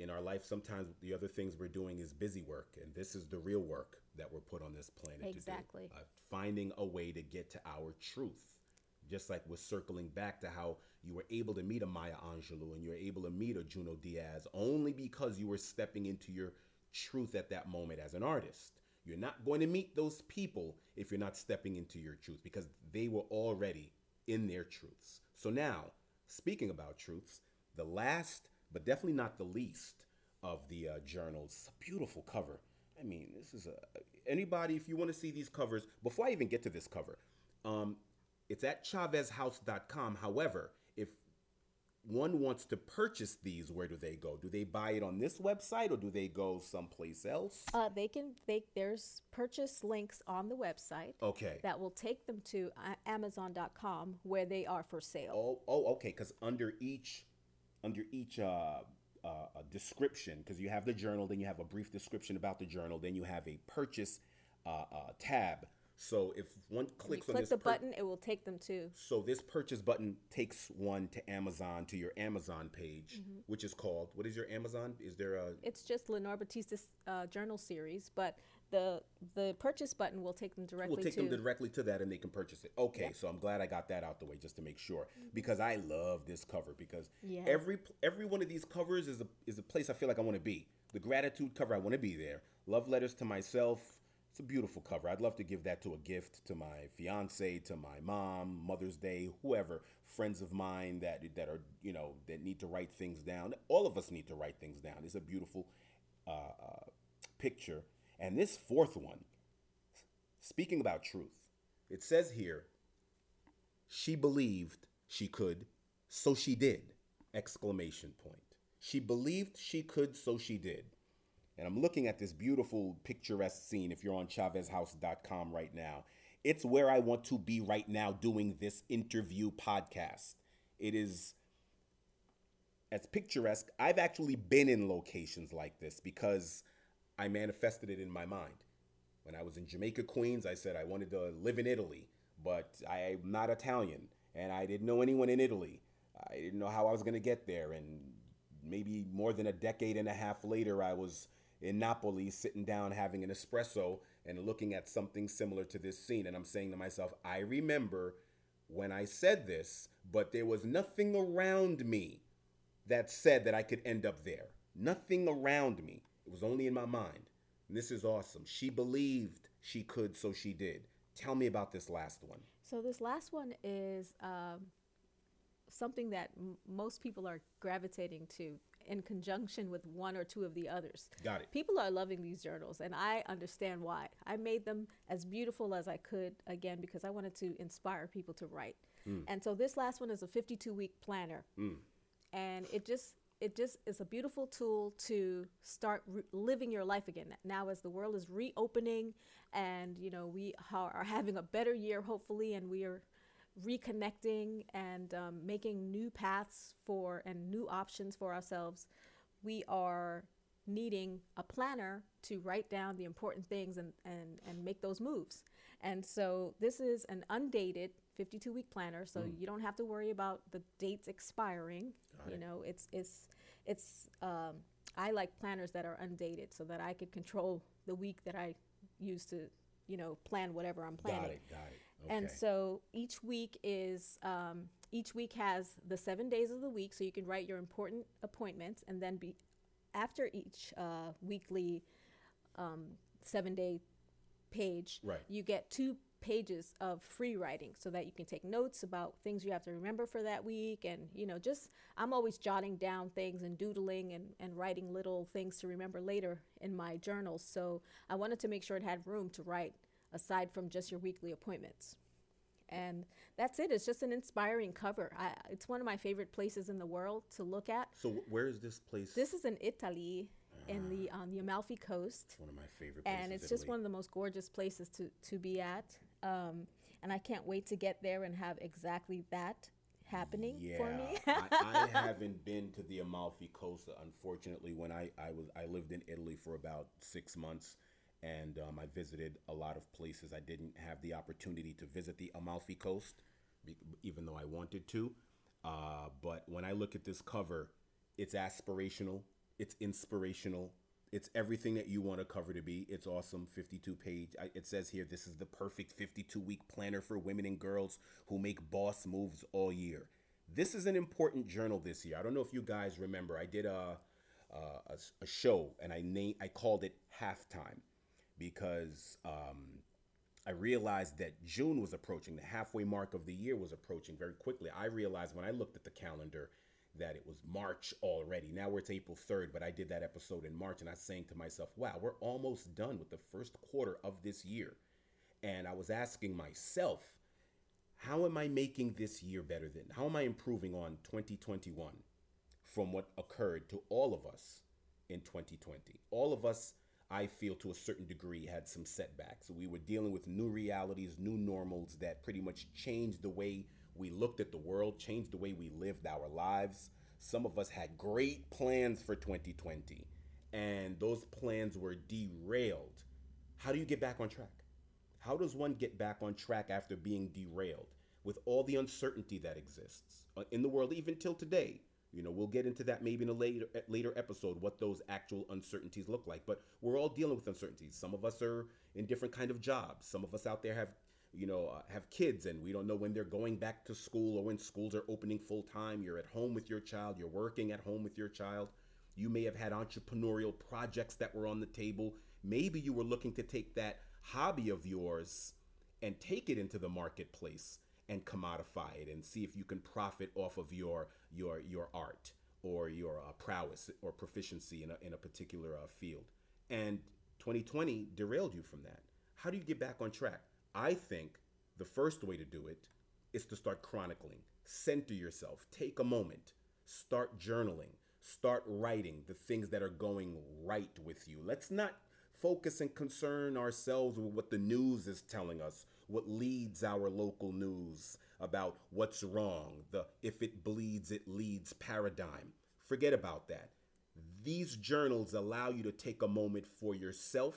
in our life sometimes the other things we're doing is busy work and this is the real work that we're put on this planet Exactly. to do uh, finding a way to get to our truth just like we're circling back to how you were able to meet a Maya Angelou and you were able to meet a Junot Diaz only because you were stepping into your truth at that moment as an artist. You're not going to meet those people if you're not stepping into your truth because they were already in their truths. So now, speaking about truths, the last but definitely not the least of the uh, journals, it's a beautiful cover. I mean, this is a anybody if you want to see these covers before I even get to this cover. Um, it's at chaveshouse.com. However, if one wants to purchase these, where do they go? Do they buy it on this website or do they go someplace else? Uh, they can they there's purchase links on the website Okay. that will take them to amazon.com where they are for sale. Oh, oh, okay. Because under each, under each uh, uh, description, because you have the journal, then you have a brief description about the journal, then you have a purchase uh, uh, tab. So if one You clicks on click this the pur- button, it will take them to So this purchase button takes one to Amazon to your Amazon page, Mm-hmm. which is called what is your Amazon? Is there a It's just Lenore Batista's uh, journal series, but the the purchase button will take them directly we'll take to. them directly to that and they can purchase it. Okay, so I'm glad I got that out the way just to make sure because I love this cover because Yeah. every every one of these covers is a is a place I feel like I want to be. The gratitude cover I want to be there. Love letters to myself. It's a beautiful cover. I'd love to give that to a gift to my fiance, to my mom, Mother's Day, whoever, friends of mine that that are you know that need to write things down. All of us need to write things down. It's a beautiful uh, uh, picture. And this fourth one, speaking about truth, it says here, she believed she could, so she did! Exclamation point. She believed she could, so she did. And I'm looking at this beautiful picturesque scene if you're on chaveshouse.com right now. It's where I want to be right now doing this interview podcast. It is as picturesque. I've actually been in locations like this because I manifested it in my mind. When I was in Jamaica, Queens, I said I wanted to live in Italy, but I'm not Italian and I didn't know anyone in Italy. I didn't know how I was going to get there. And maybe more than a decade and a half later, I was in Napoli sitting down having an espresso and looking at something similar to this scene. And I'm saying to myself, I remember when I said this, but there was nothing around me that said that I could end up there. Nothing around me. It was only in my mind. And this is awesome. She believed she could, so she did. Tell me about this last one. So this last one is um, something that m- most people are gravitating to in conjunction with one or two of the others. Got it. People are loving these journals, and I understand why. I made them as beautiful as I could, again, because I wanted to inspire people to write. And so this last one is a 52 week planner. And it just it just is a beautiful tool to start re- living your life again. Now, as the world is reopening, and you know we are having a better year, hopefully, and we are reconnecting and um, making new paths for and new options for ourselves, we are needing a planner to write down the important things and, and, and make those moves. And so this is an undated 52 week planner, so you don't have to worry about the dates expiring. You know, it's it's it's um, I like planners that are undated so that I could control the week that I use to, you know, plan whatever I'm planning. Got it. Got it. Okay. And so each week is um, each week has the seven days of the week, so you can write your important appointments, and then be after each uh, weekly um, seven day page, Right. you get two pages of free writing so that you can take notes about things you have to remember for that week and you know just i'm always jotting down things and doodling and, and writing little things to remember later in my journals so i wanted to make sure it had room to write aside from just your weekly appointments and that's it it's just an inspiring cover I, it's one of my favorite places in the world to look at so where is this place? this is in italy in the ah. on the amalfi coast one of my favorite places. and it's just Italy. one of the most gorgeous places to, to be at. Um, and I can't wait to get there and have exactly that happening yeah, for me. I, *laughs* I haven't been to the Amalfi Coast. Unfortunately, when I, I was I lived in Italy for about six months, and um, I visited a lot of places. I didn't have the opportunity to visit the Amalfi Coast, even though I wanted to. Uh, but when I look at this cover, it's aspirational, it's inspirational, it's everything that you want a cover to be. It's awesome. 52 page. I, it says here this is the perfect 52 week planner for women and girls who make boss moves all year. This is an important journal this year. I don't know if you guys remember. I did a a, a, a show and I named I called it halftime because um, I realized that June was approaching. The halfway mark of the year was approaching very quickly. I realized when I looked at the calendar that it was March already. Now we're April 3rd, but I did that episode in March and I was saying to myself, wow, we're almost done with the first quarter of this year. And I was asking myself, how am I making this year better than? How am I improving on 2021 from what occurred to all of us in 2020? All of us, I feel to a certain degree, had some setbacks. We were dealing with new realities, new normals that pretty much changed the way we looked at the world, changed the way we lived our lives. Some of us had great plans for 2020, and those plans were derailed. How do you get back on track? How does one get back on track after being derailed with all the uncertainty that exists uh, in the world, even till today? You know, we'll get into that maybe in a later later episode what those actual uncertainties look like. But we're all dealing with uncertainties. Some of us are in different kind of jobs. Some of us out there have, you know, uh, have kids, and we don't know when they're going back to school or when schools are opening full time. You're at home with your child. You're working at home with your child. You may have had entrepreneurial projects that were on the table. Maybe you were looking to take that hobby of yours and take it into the marketplace and commodify it and see if you can profit off of your your your art or your uh, prowess or proficiency in a, in a particular uh, field and 2020 derailed you from that. How do you get back on track? I think the first way to do it is to start chronicling. Center yourself. Take a moment. Start journaling. Start writing the things that are going right with you. Let's not focus and concern ourselves with what the news is telling us, what leads our local news about what's wrong, the if it bleeds, it leads paradigm. Forget about that. These journals allow you to take a moment for yourself,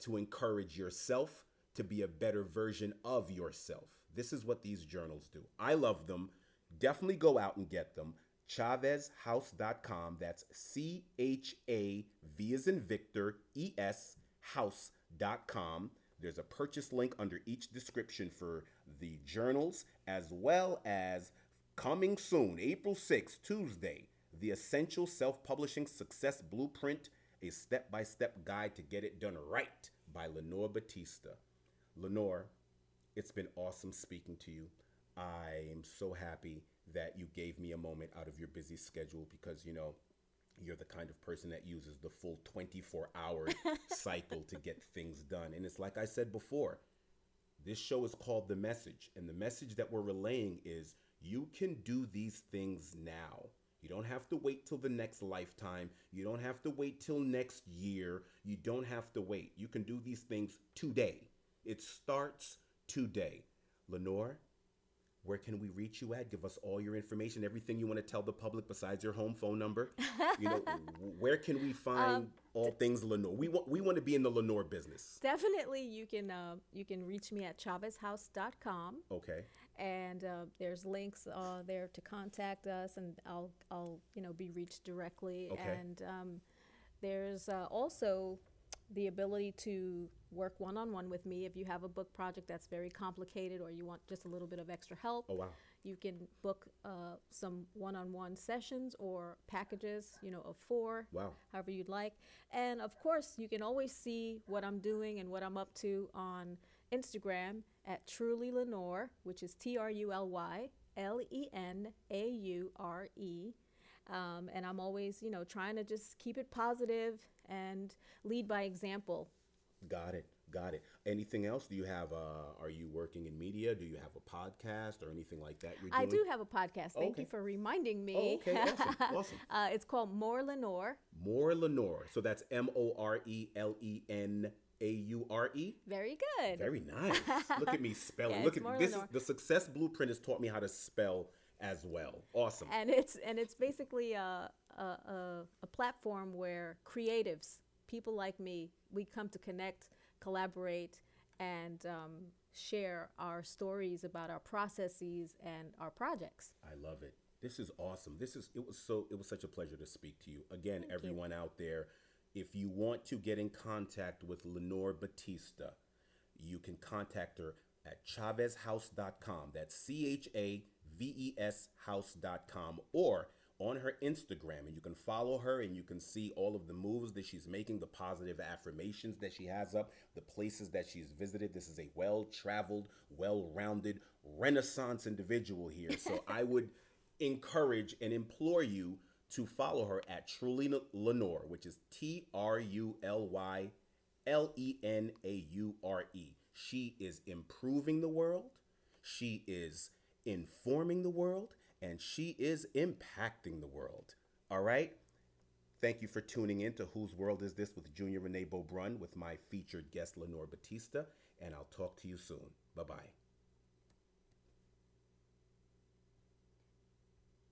to encourage yourself to be a better version of yourself. This is what these journals do. I love them. Definitely go out and get them. ChavesHouse.com. That's C H A V as in Victor, E S, house.com. There's a purchase link under each description for the journals, as well as coming soon, April 6th, Tuesday, the Essential Self Publishing Success Blueprint, a step by step guide to get it done right by Lenore Batista. Lenore, it's been awesome speaking to you. I am so happy that you gave me a moment out of your busy schedule because, you know, you're the kind of person that uses the full 24 hour *laughs* cycle to get things done. And it's like I said before, this show is called The Message. And the message that we're relaying is you can do these things now. You don't have to wait till the next lifetime. You don't have to wait till next year. You don't have to wait. You can do these things today. It starts today. Lenore, where can we reach you at? Give us all your information, everything you want to tell the public besides your home phone number. *laughs* You know, where can we find um, all things Lenore? We want we want to be in the Lenore business. Definitely, you can uh, you can reach me at chaveshouse.com. Okay. And uh, there's links uh, there to contact us, and I'll I'll you know be reached directly. Okay. And um, there's uh, also the ability to work one on one with me if you have a book project that's very complicated or you want just a little bit of extra help. Oh, wow. You can book uh, some one on one sessions or packages, you know, of four, wow. however you'd like. And of course, you can always see what I'm doing and what I'm up to on Instagram at Truly Lenore, which is T R U L Y L E N A U R E. Um, and I'm always, you know, trying to just keep it positive and lead by example. Got it. Got it. Anything else? Do you have? Uh, are you working in media? Do you have a podcast or anything like that? You're doing? I do have a podcast. Thank okay. you for reminding me. Oh, okay, *laughs* awesome, awesome. uh, it's called More Lenore. More Lenore. So that's M O R E L E N A U R E. Very good. Very nice. *laughs* Look at me spelling. yeah, Look at this. Is, the success blueprint has taught me how to spell as well. Awesome. And it's and it's basically a a, a, a platform where creatives, people like me, we come to connect, collaborate, and um, share our stories about our processes and our projects. I love it. This is awesome. This is it was so it was such a pleasure to speak to you. Again, Thank everyone you. out there, if you want to get in contact with Lenore Batista, you can contact her at chaveshouse.com. That's C H A V E S house.com or on her Instagram. And you can follow her and you can see all of the moves that she's making, the positive affirmations that she has up, the places that she's visited. This is a well traveled, well rounded, renaissance individual here. So *laughs* I would encourage and implore you to follow her at Truly Lenore, which is T R U L Y L E N A U R E. She is improving the world. She is informing the world, and she is impacting the world. All right? Thank you for tuning in to Whose World Is This with Junior Renee Beaubrun with my featured guest Lenore Batista, and I'll talk to you soon. Bye bye.